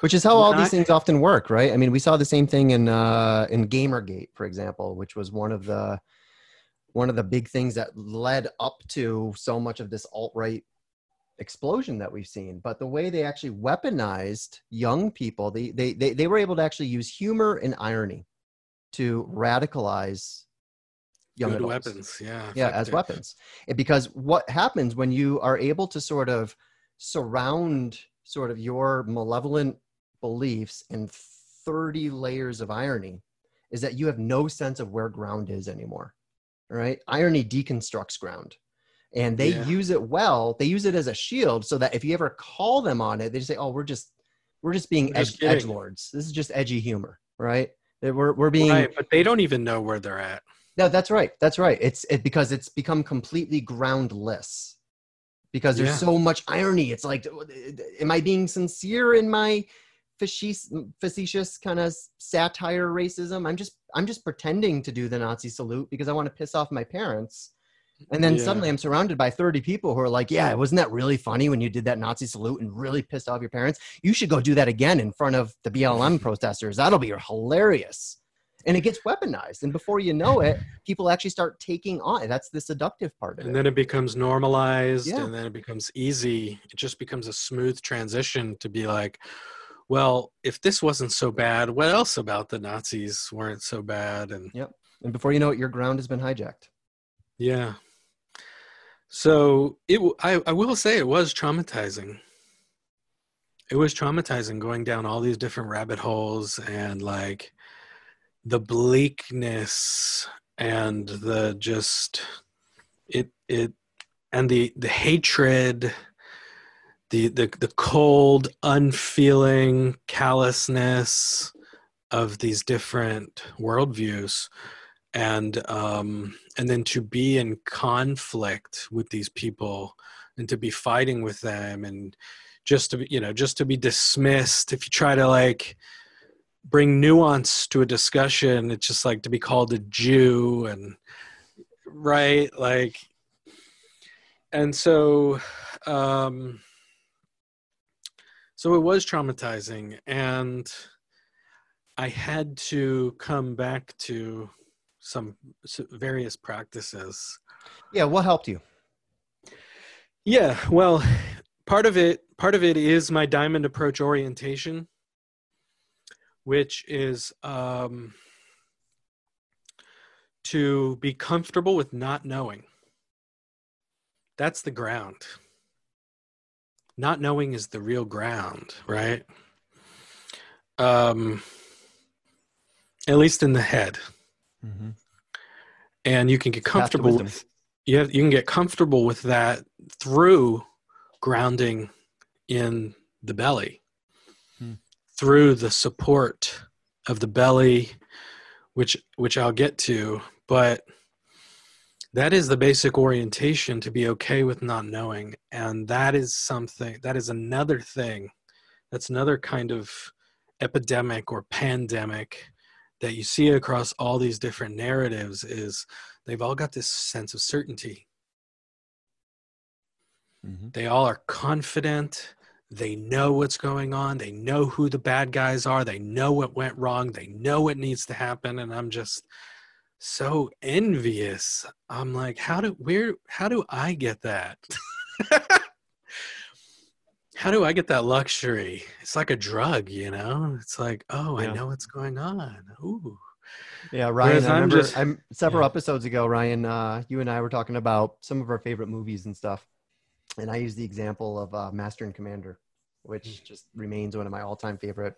which is how all these I- things often work, right? I mean, we saw the same thing in uh, in GamerGate, for example, which was one of the one of the big things that led up to so much of this alt right explosion that we've seen. But the way they actually weaponized young people, they they they, they were able to actually use humor and irony to radicalize young good adults. weapons. Yeah. yeah as weapons because what happens when you are able to sort of surround sort of your malevolent beliefs in 30 layers of irony is that you have no sense of where ground is anymore Right? irony deconstructs ground and they Yeah. use it well they use it as a shield so that if you ever call them on it they just say oh we're just we're just being edge, edge lords this is just edgy humor right we're, we're being Right. But they don't even know where they're at. no, that's right. That's right. It's it because it's become completely groundless because there's Yeah. so much irony. It's like, am I being sincere in my facetious, facetious kind of satire racism? I'm just I'm just pretending to do the Nazi salute because I want to piss off my parents. And then Yeah. suddenly I'm surrounded by 30 people who are like, yeah, wasn't that really funny when you did that Nazi salute and really pissed off your parents? You should go do that again in front of the BLM protesters. That'll be hilarious. And it gets weaponized. And before you know it, people actually start taking on. That's the seductive part of and it. then it becomes normalized Yeah. and then it becomes easy it just becomes a smooth transition to be like well if this wasn't so bad what else about the nazis weren't so bad and And before you know it, your ground has been hijacked. yeah so it I, I will say it was traumatizing it was traumatizing going down all these different rabbit holes and like the bleakness and the just it it and the the hatred the the the cold unfeeling callousness of these different worldviews. And um and then to be in conflict with these people and to be fighting with them and just to be you know just to be dismissed. If you try to like bring nuance to a discussion. It's just like to be called a jew and right? Like and so um so it was traumatizing. And i had to come back to some various practices. Yeah, what helped you? yeah well part of it part of it is my diamond approach orientation which is um to be comfortable with not knowing. That's the ground. Not knowing is the real ground right? Um at least in the head. And you can get comfortable with you have, you can get comfortable with that through grounding in the belly. Through the support of the belly which which I'll get to but that is the basic orientation to be okay with not knowing. And that is something that is another thing that's another kind of epidemic or pandemic that you see across all these different narratives is they've all got this sense of certainty. Mm-hmm. They all are confident they know what's going on they know who the bad guys are they know what went wrong they know what needs to happen and i'm just so envious i'm like how do where how do i get that how do i get that luxury it's like a drug you know it's like oh Yeah. i know what's going on ooh Yeah, Ryan. Whereas I I'm remember just- I'm several yeah. episodes ago, Ryan. Uh, you and I were talking about some of our favorite movies and stuff, and I used the example of uh, Master and Commander, which Mm. just remains one of my all-time favorite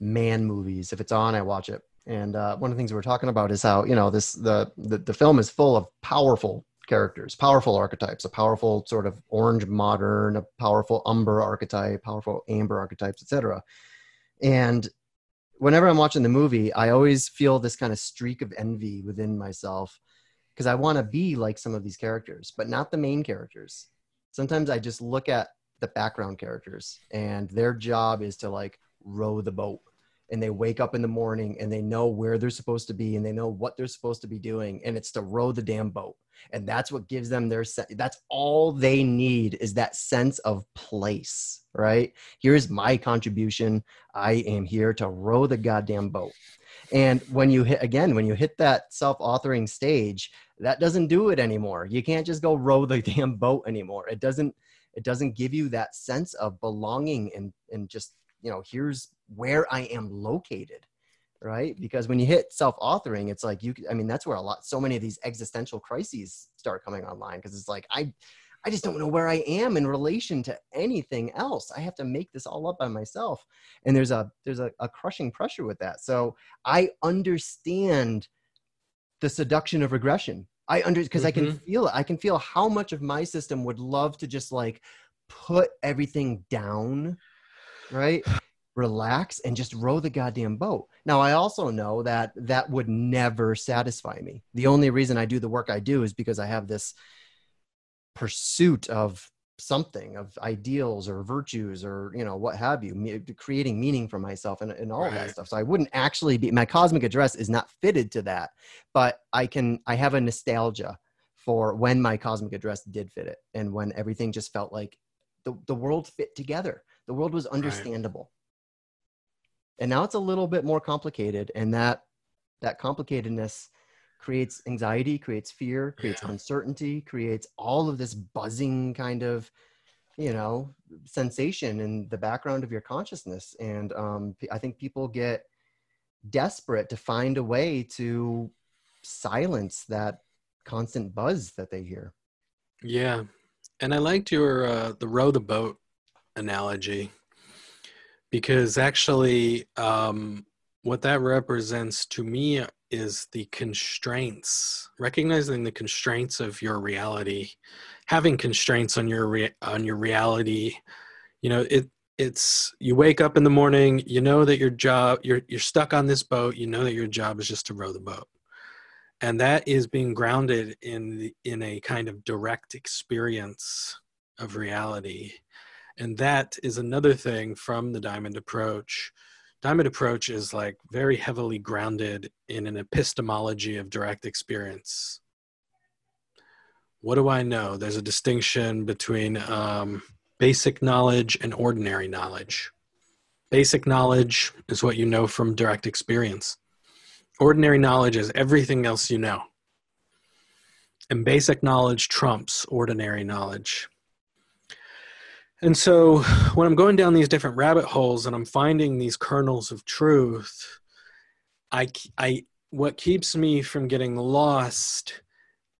man movies. If it's on, I watch it. And uh, one of the things we're talking about is how you know this the, the the film is full of powerful characters, powerful archetypes, a powerful sort of orange modern, a powerful umber archetype, powerful amber archetypes, etc. And whenever I'm watching the movie, I always feel this kind of streak of envy within myself because I want to be like some of these characters, but not the main characters. Sometimes I just look at the background characters and their job is to like row the boat. And they wake up in the morning and they know where they're supposed to be and they know what they're supposed to be doing and it's to row the damn boat. And that's what gives them their se- that's all they need is that sense of place right? Here's my contribution. I am here to row the goddamn boat. And when you hit again when you hit that self-authoring stage that doesn't do it anymore. You can't just go row the damn boat anymore. It doesn't it doesn't give you that sense of belonging and and just you know here's where i am located right? Because when you hit self-authoring it's like you i mean that's where a lot so many of these existential crises start coming online because it's like i i just don't know where i am in relation to anything else. I have to make this all up by myself. And there's a there's a, a crushing pressure with that. So i understand the seduction of regression i under because mm-hmm. i can mm-hmm. feel it i can feel how much of my system would love to just like put everything down right relax and just row the goddamn boat. Now, I also know that that would never satisfy me. The only reason I do the work I do is because I have this pursuit of something of ideals or virtues or you know what have you creating meaning for myself and, and all right. that stuff. So i wouldn't actually be my cosmic address is not fitted to that but i can i have a nostalgia for when my cosmic address did fit it and when everything just felt like the, the world fit together. The world was understandable. And now it's a little bit more complicated and that that complicatedness creates anxiety creates fear creates yeah. uncertainty creates all of this buzzing kind of you know sensation in the background of your consciousness. And um, i think people get desperate to find a way to silence that constant buzz that they hear. Yeah. And i liked your uh, the row the boat analogy because actually um, what that represents to me is the constraints recognizing the constraints of your reality having constraints on your rea- on your reality. You know it it's you wake up in the morning you know that your job you're you're stuck on this boat you know that your job is just to row the boat. And that is being grounded in the, in a kind of direct experience of reality. And that is another thing from the diamond approach diamond approach is like very heavily grounded in an epistemology of direct experience. What do i know? There's a distinction between um, basic knowledge and ordinary knowledge. Basic knowledge is what you know from direct experience. Ordinary knowledge is everything else you know. And basic knowledge trumps ordinary knowledge and so when I'm going down these different rabbit holes and I'm finding these kernels of truth, I, I, what keeps me from getting lost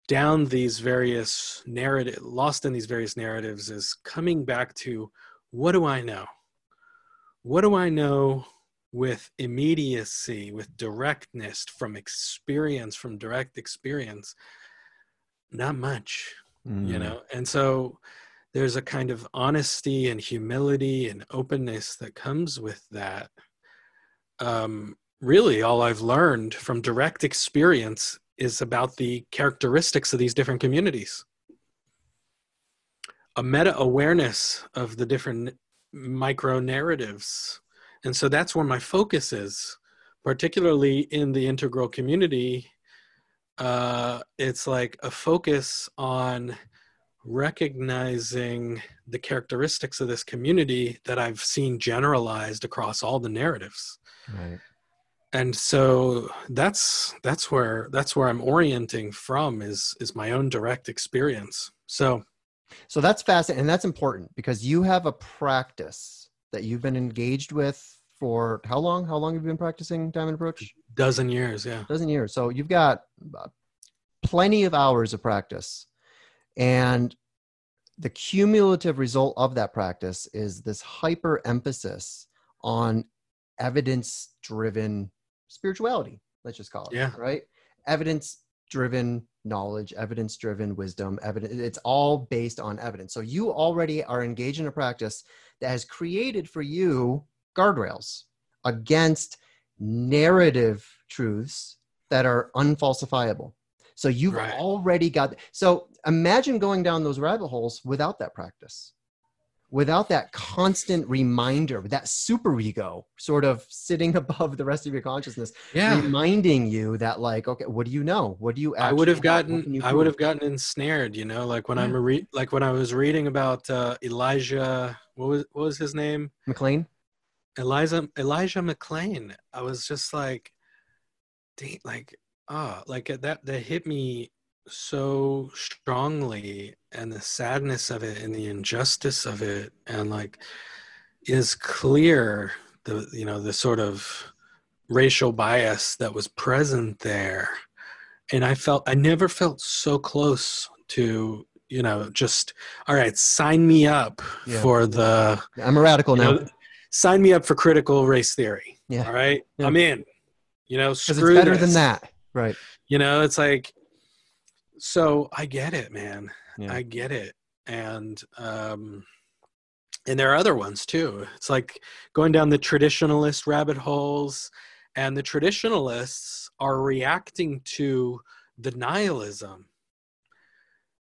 down these various narrative, lost in these various narratives is coming back to what do I know? What do I know with immediacy, with directness, from experience, from direct experience? Not much, mm. you know? And so, there's a kind of honesty and humility and openness that comes with that. Um, really, all I've learned from direct experience is about the characteristics of these different communities. A meta awareness of the different micro narratives. And so that's where my focus is, particularly in the integral community. Uh, it's like a focus on recognizing the characteristics of this community that I've seen generalized across all the narratives. Right. And so that's that's where that's where I'm orienting from is is my own direct experience. So so that's fascinating and that's important because you have a practice that you've been engaged with for how long? How long have you been practicing diamond approach? Dozen years, yeah. Dozen years. So you've got uh, plenty of hours of practice and the cumulative result of that practice is this hyper emphasis on evidence driven spirituality. Let's just call it. Yeah. Right. Evidence driven knowledge, evidence driven wisdom, evidence. It's all based on evidence. So you already are engaged in a practice that has created for you guardrails against narrative truths that are unfalsifiable. So you've Right. already got. So imagine going down those rabbit holes without that practice, without that constant reminder, that super ego sort of sitting above the rest of your consciousness, Yeah. reminding you that, like, okay, what do you know? What do you? I would have actually have? What can gotten I would have gotten ensnared, you know, like when Yeah. I'm re- like when I was reading about uh, Elijah what was what was his name? McClain. Eliza Elijah McClain. I was just like like ah like that that hit me so strongly and the sadness of it and the injustice of it and like is clear the you know the sort of racial bias that was present there and i felt i never felt so close to you know just all right sign me up Yeah. for the I'm a radical now know, sign me up for critical race theory Yeah. all right Yeah. i'm in you know it's better this. than that, right? you know it's like so i get it man Yeah. i get it and um and there are other ones too it's like going down the traditionalist rabbit holes and the traditionalists are reacting to the nihilism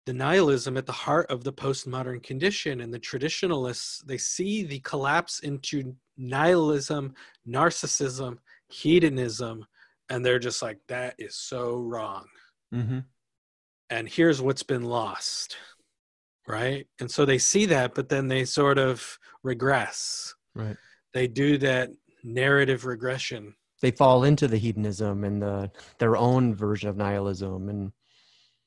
the nihilism at the heart of the postmodern condition and the traditionalists they see the collapse into nihilism narcissism hedonism and they're just like that is so wrong. Mm-hmm. and here's what's been lost right? And so they see that but then they sort of regress. Right. they do that narrative regression. They fall into the hedonism and the their own version of nihilism, and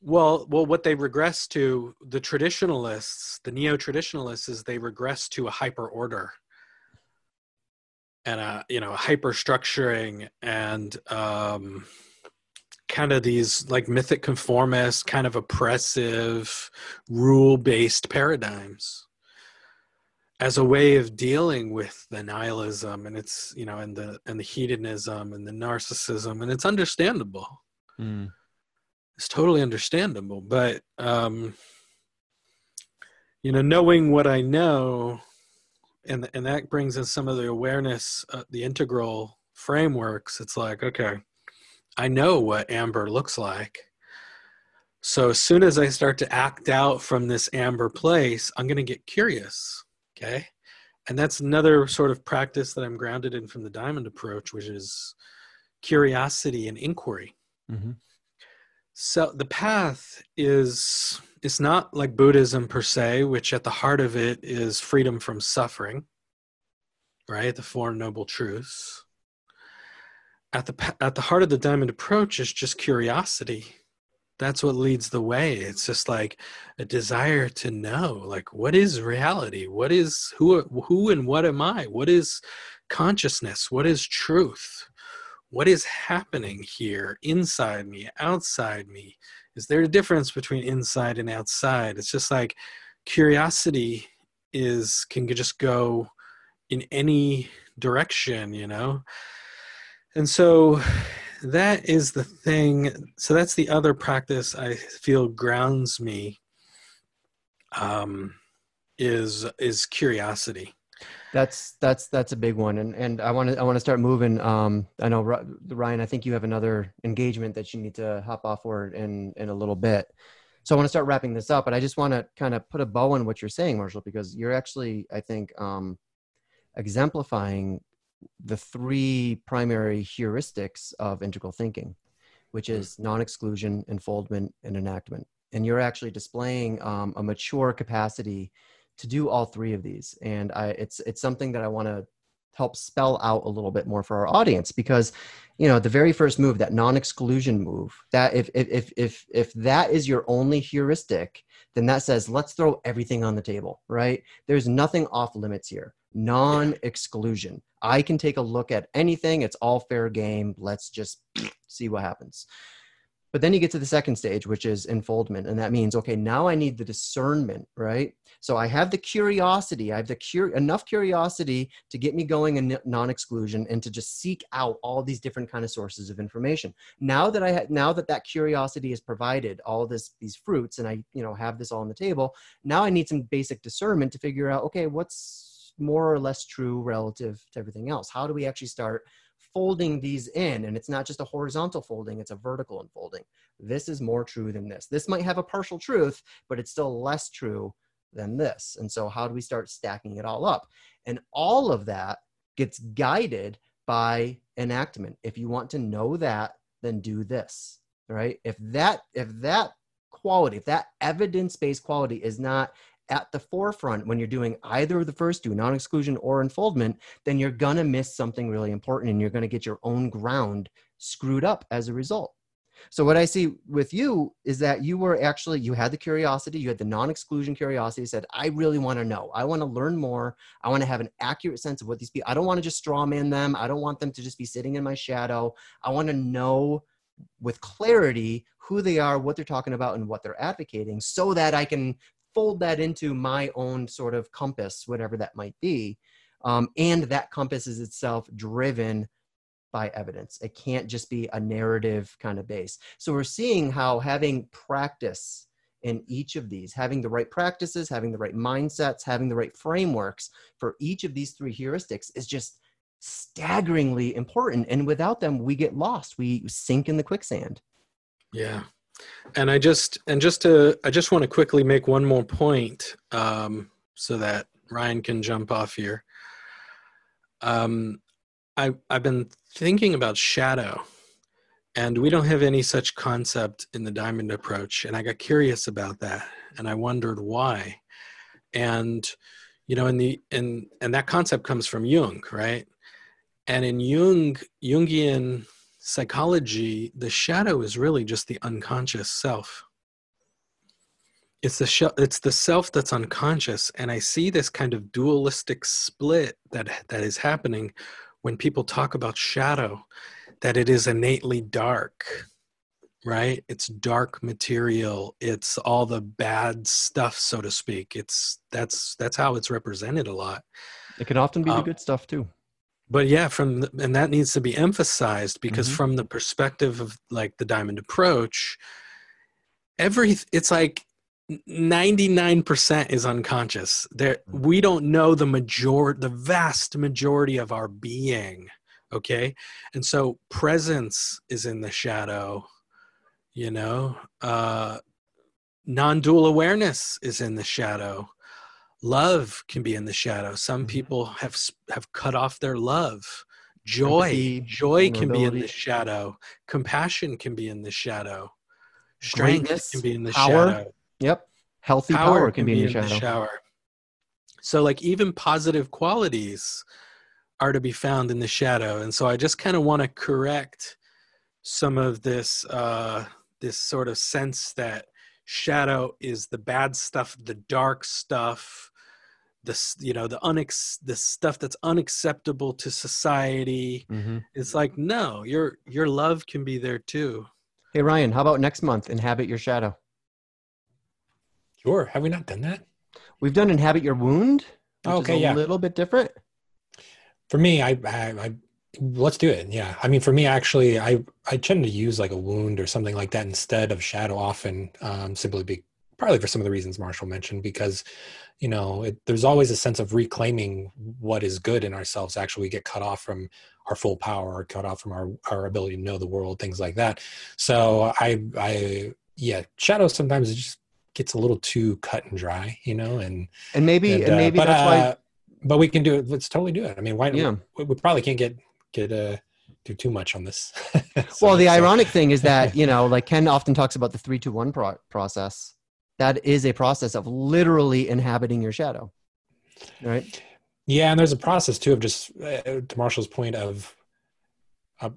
well well what they regress to the traditionalists the neo-traditionalists is they regress to a hyper order and a you know a hyper structuring and um kind of these like mythic conformist kind of oppressive rule based paradigms as a way of dealing with the nihilism and it's you know and the and the hedonism and the narcissism and it's understandable. It's totally understandable but um you know knowing what i know and and that brings in some of the awareness uh, the integral frameworks. It's like okay i know what amber looks like. So as soon as i start to act out from this amber place i'm going to get curious okay? And that's another sort of practice that i'm grounded in from the diamond approach which is curiosity and inquiry. Mm-hmm. So the path is it's not like Buddhism per se, which at the heart of it is freedom from suffering, right? The Four Noble Truths. At the at the heart of the Diamond Approach is just curiosity. That's what leads the way. It's just like a desire to know, like what is reality? What is who who and what am I? What is consciousness? What is truth? What is happening here inside me, outside me? is there a difference between inside and outside? It's just like curiosity is can just go in any direction you know? And so that is the thing so that's the other practice i feel grounds me um is is curiosity That's that's that's a big one, and and I want to I want to start moving. Um, I know Ryan, I think you have another engagement that you need to hop off for in in a little bit. So I want to start wrapping this up, but I just want to kind of put a bow on what you're saying, Marshall, because you're actually I think um, exemplifying the three primary heuristics of integral thinking, which is non-exclusion, enfoldment, and enactment. And you're actually displaying um, a mature capacity to do all three of these. And i it's it's something that i want to help spell out a little bit more for our audience because you know the very first move that non-exclusion move that if if if if, if that is your only heuristic then that says let's throw everything on the table right? There's nothing off limits here. Non-exclusion. I can take a look at anything. It's all fair game. Let's just see what happens But then you get to the second stage, which is enfoldment. And that means, okay, now I need the discernment, right? So I have the curiosity, I have the cur- enough curiosity to get me going in non-exclusion and to just seek out all these different kind of sources of information. Now that I ha- now that that curiosity is provided all this these fruits and I, you know, have this all on the table, now I need some basic discernment to figure out, okay, what's more or less true relative to everything else? How do we actually start folding these in and it's not just a horizontal folding it's a vertical unfolding. This is more true than this. This might have a partial truth but it's still less true than this. And so how do we start stacking it all up? And all of that gets guided by enactment. If you want to know that then do this right? If that if that quality if that evidence-based quality is not at the forefront when you're doing either of the first two, non exclusion or enfoldment, then you're going to miss something really important and you're going to get your own ground screwed up as a result. So what I see with you is that you were actually you had the curiosity, you had the non-exclusion curiosity. Said, I really want to know. I want to learn more. I want to have an accurate sense of what these people. I don't want to just straw man them. I don't want them to just be sitting in my shadow. I want to know with clarity who they are, what they're talking about, and what they're advocating, so that I can fold that into my own sort of compass, whatever that might be. Um, and that compass is itself driven by evidence. It can't just be a narrative kind of base. So we're seeing how having practice in each of these, having the right practices, having the right mindsets, having the right frameworks for each of these three heuristics is just staggeringly important. And without them, we get lost. We sink in the quicksand. Yeah and i just and just to i just want to quickly make one more point um, so that ryan can jump off here. Um, I, i've been thinking about shadow and we don't have any such concept in the diamond approach and i got curious about that and i wondered why. And you know in the and and that concept comes from jung right? And in jung jungian psychology, the shadow is really just the unconscious self. It's the sh- it's the self that's unconscious, and I see this kind of dualistic split that that is happening when people talk about shadow, that it is innately dark, right? It's dark material. It's all the bad stuff, so to speak. It's that's that's how it's represented a lot. It can often be um, the good stuff too but yeah from the, and that needs to be emphasized because mm-hmm. from the perspective of like the diamond approach every it's like 99% is unconscious there mm-hmm. we don't know the major the vast majority of our being okay and so presence is in the shadow you know uh non-dual awareness is in the shadow love can be in the shadow. Some mm-hmm. people have have cut off their love. Joy Empathy, joy can be in the shadow. Compassion can be in the shadow. Strength Greatness, can be in the power. shadow. Yep. Healthy power, power can, can, be, in, the, in the shower. So like even positive qualities are to be found in the shadow. And so i just kind of want to correct some of this uh this sort of sense that shadow is the bad stuff the dark stuff this you know the unex the stuff that's unacceptable to society. Mm-hmm. it's like no your your love can be there too. Hey ryan how about next month inhabit your shadow? Sure. Have we not done that? We've done inhabit your wound oh, okay a yeah. little bit different. For me I, I i let's do it. Yeah. I mean for me actually i i tend to use like a wound or something like that instead of shadow often um simply be probably for some of the reasons marshall mentioned because you know it, there's always a sense of reclaiming what is good in ourselves actually we get cut off from our full power or cut off from our, our ability to know the world things like that so i i yeah shadow sometimes it just gets a little too cut and dry you know and and maybe and, and uh, maybe but, that's uh, why but we can do it let's totally do it i mean why yeah. we, we probably can't get get uh do too much on this so, well the so. ironic thing is that you know like ken often talks about the three to one pro- process that is a process of literally inhabiting your shadow right? Yeah and there's a process too of just uh, to marshall's point of a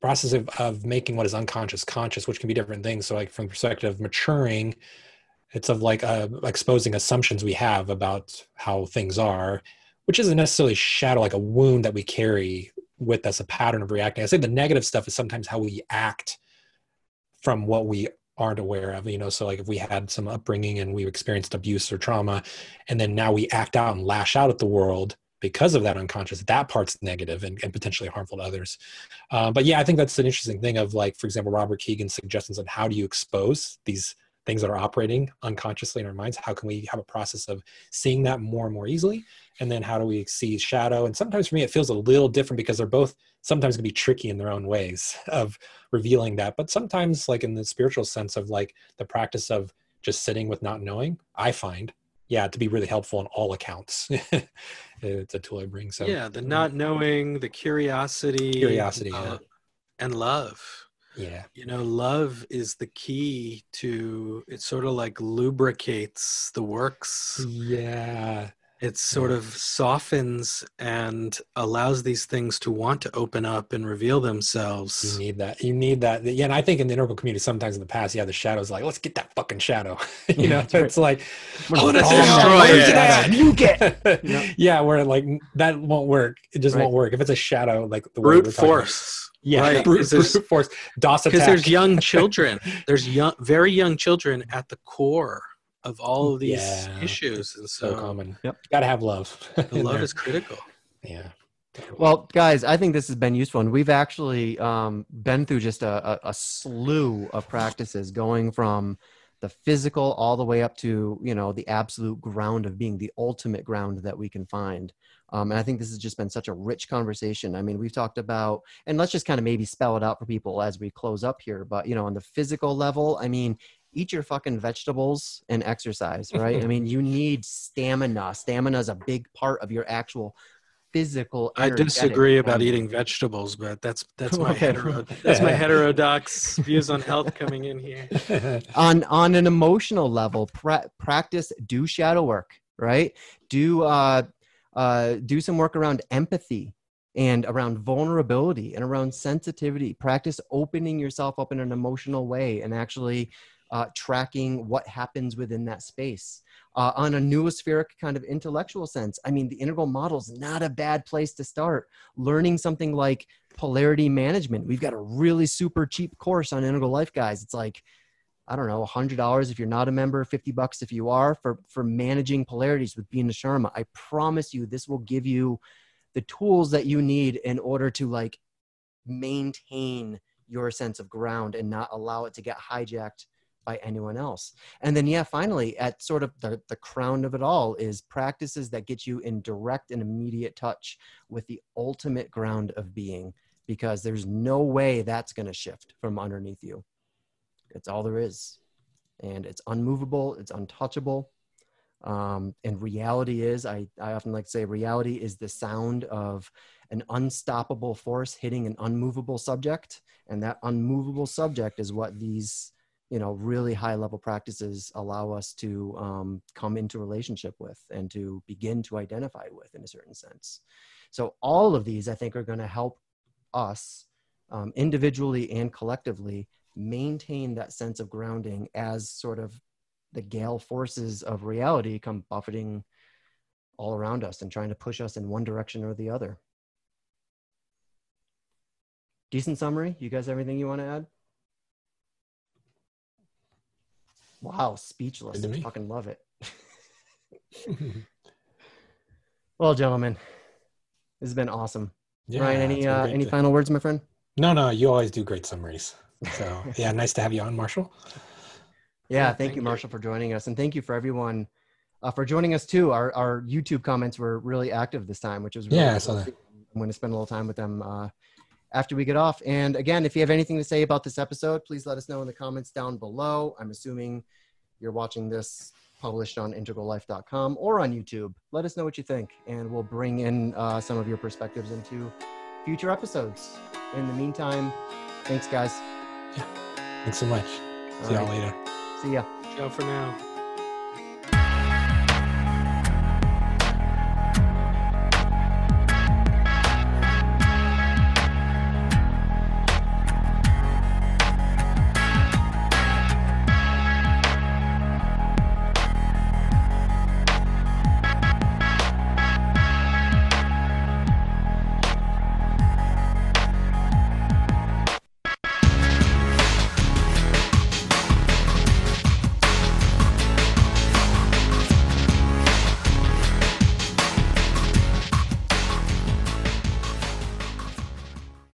process of, of making what is unconscious conscious which can be different things. So like from the perspective of maturing it's of like uh, exposing assumptions we have about how things are which isn't necessarily shadow like a wound that we carry with us a pattern of reacting. I say the negative stuff is sometimes how we act from what we aren't aware of you know so like if we had some upbringing and we've experienced abuse or trauma and then now we act out and lash out at the world because of that unconscious that part's negative and, and potentially harmful to others. Uh, but yeah i think that's an interesting thing of like for example robert kegan's suggestions on how do you expose these things that are operating unconsciously in our minds how can we have a process of seeing that more and more easily? And then how do we see shadow? And sometimes for me it feels a little different because they're both sometimes can be tricky in their own ways of revealing that. But sometimes like in the spiritual sense of like the practice of just sitting with not knowing i find yeah to be really helpful on all accounts. It's a tool i bring so yeah the not knowing the curiosity curiosity uh, yeah. and love yeah you know love is the key to it sort of like lubricates the works yeah it sort of softens and allows these things to want to open up and reveal themselves. You need that. You need that. Yeah, and I think in the integral community, sometimes in the past, yeah, the shadow's like, let's get that fucking shadow. you know, Yeah, it's like, Oh, let's destroy it. that. You get. yeah. yeah, where like that won't work. It just Right. won't work if it's a shadow. Like the way Brute we're about. Force. Yeah, Right. brute, brute force. DOS Because there's young children. There's young, very young children at the core of all of these Yeah. issues, and so so, common. Yep. Got to have love. the love there. is critical. yeah. Well, guys, I think this has been useful, and we've actually um, been through just a, a, a slew of practices, going from the physical all the way up to you know the absolute ground of being the ultimate ground that we can find. Um, and I think this has just been such a rich conversation. I mean, we've talked about, and let's just kind of maybe spell it out for people as we close up here. But you know, on the physical level, I mean, eat your fucking vegetables and exercise, right? I mean, you need stamina. Stamina is a big part of your actual physical. I disagree about eating vegetables, but that's that's my hetero, that's my heterodox views on health coming in here. on on an emotional level pra- practice do shadow work right do uh uh do some work around empathy and around vulnerability and around sensitivity. Practice opening yourself up in an emotional way and actually uh, tracking what happens within that space. Uh, on a noospheric kind of intellectual sense i mean the integral model is not a bad place to start. Learning something like polarity management. We've got a really super cheap course on integral life guys. It's like I don't know, $100 if you're not a member, 50 bucks if you are for, for managing polarities with Beena Sharma. I promise you, this will give you the tools that you need in order to like maintain your sense of ground and not allow it to get hijacked by anyone else. And then, yeah, finally, at sort of the, the crown of it all is practices that get you in direct and immediate touch with the ultimate ground of being, because there's no way that's going to shift from underneath you. It's all there is. And it's unmovable, it's untouchable. Um, and reality is, I, I often like to say, reality is the sound of an unstoppable force hitting an unmovable subject. And that unmovable subject is what these, you know, really high level practices allow us to um, come into relationship with and to begin to identify with in a certain sense. So, all of these, I think, are going to help us um, individually and collectively maintain that sense of grounding as sort of the gale forces of reality come buffeting all around us and trying to push us in one direction or the other. Decent summary. You guys have anything you want to add? Wow, speechless. I fucking love it. well, gentlemen, this has been awesome. yeah, Ryan, any uh, any final words, my friend? No, no, you always do great summaries. So yeah, nice to have you on, Marshall. Yeah, Yeah, thank, thank you, you. Marshall, for joining us, and thank you for everyone uh, for joining us too. Our our YouTube comments were really active this time, which was really Yeah, I saw that. I'm going to spend a little time with them uh, after we get off. And again, if you have anything to say about this episode, please let us know in the comments down below. I'm assuming you're watching this published on integrallife.com or on YouTube. Let us know what you think, and we'll bring in uh, some of your perspectives into future episodes. In the meantime, thanks, guys. Thanks so much. All See y'all right, later. See ya. Ciao for now.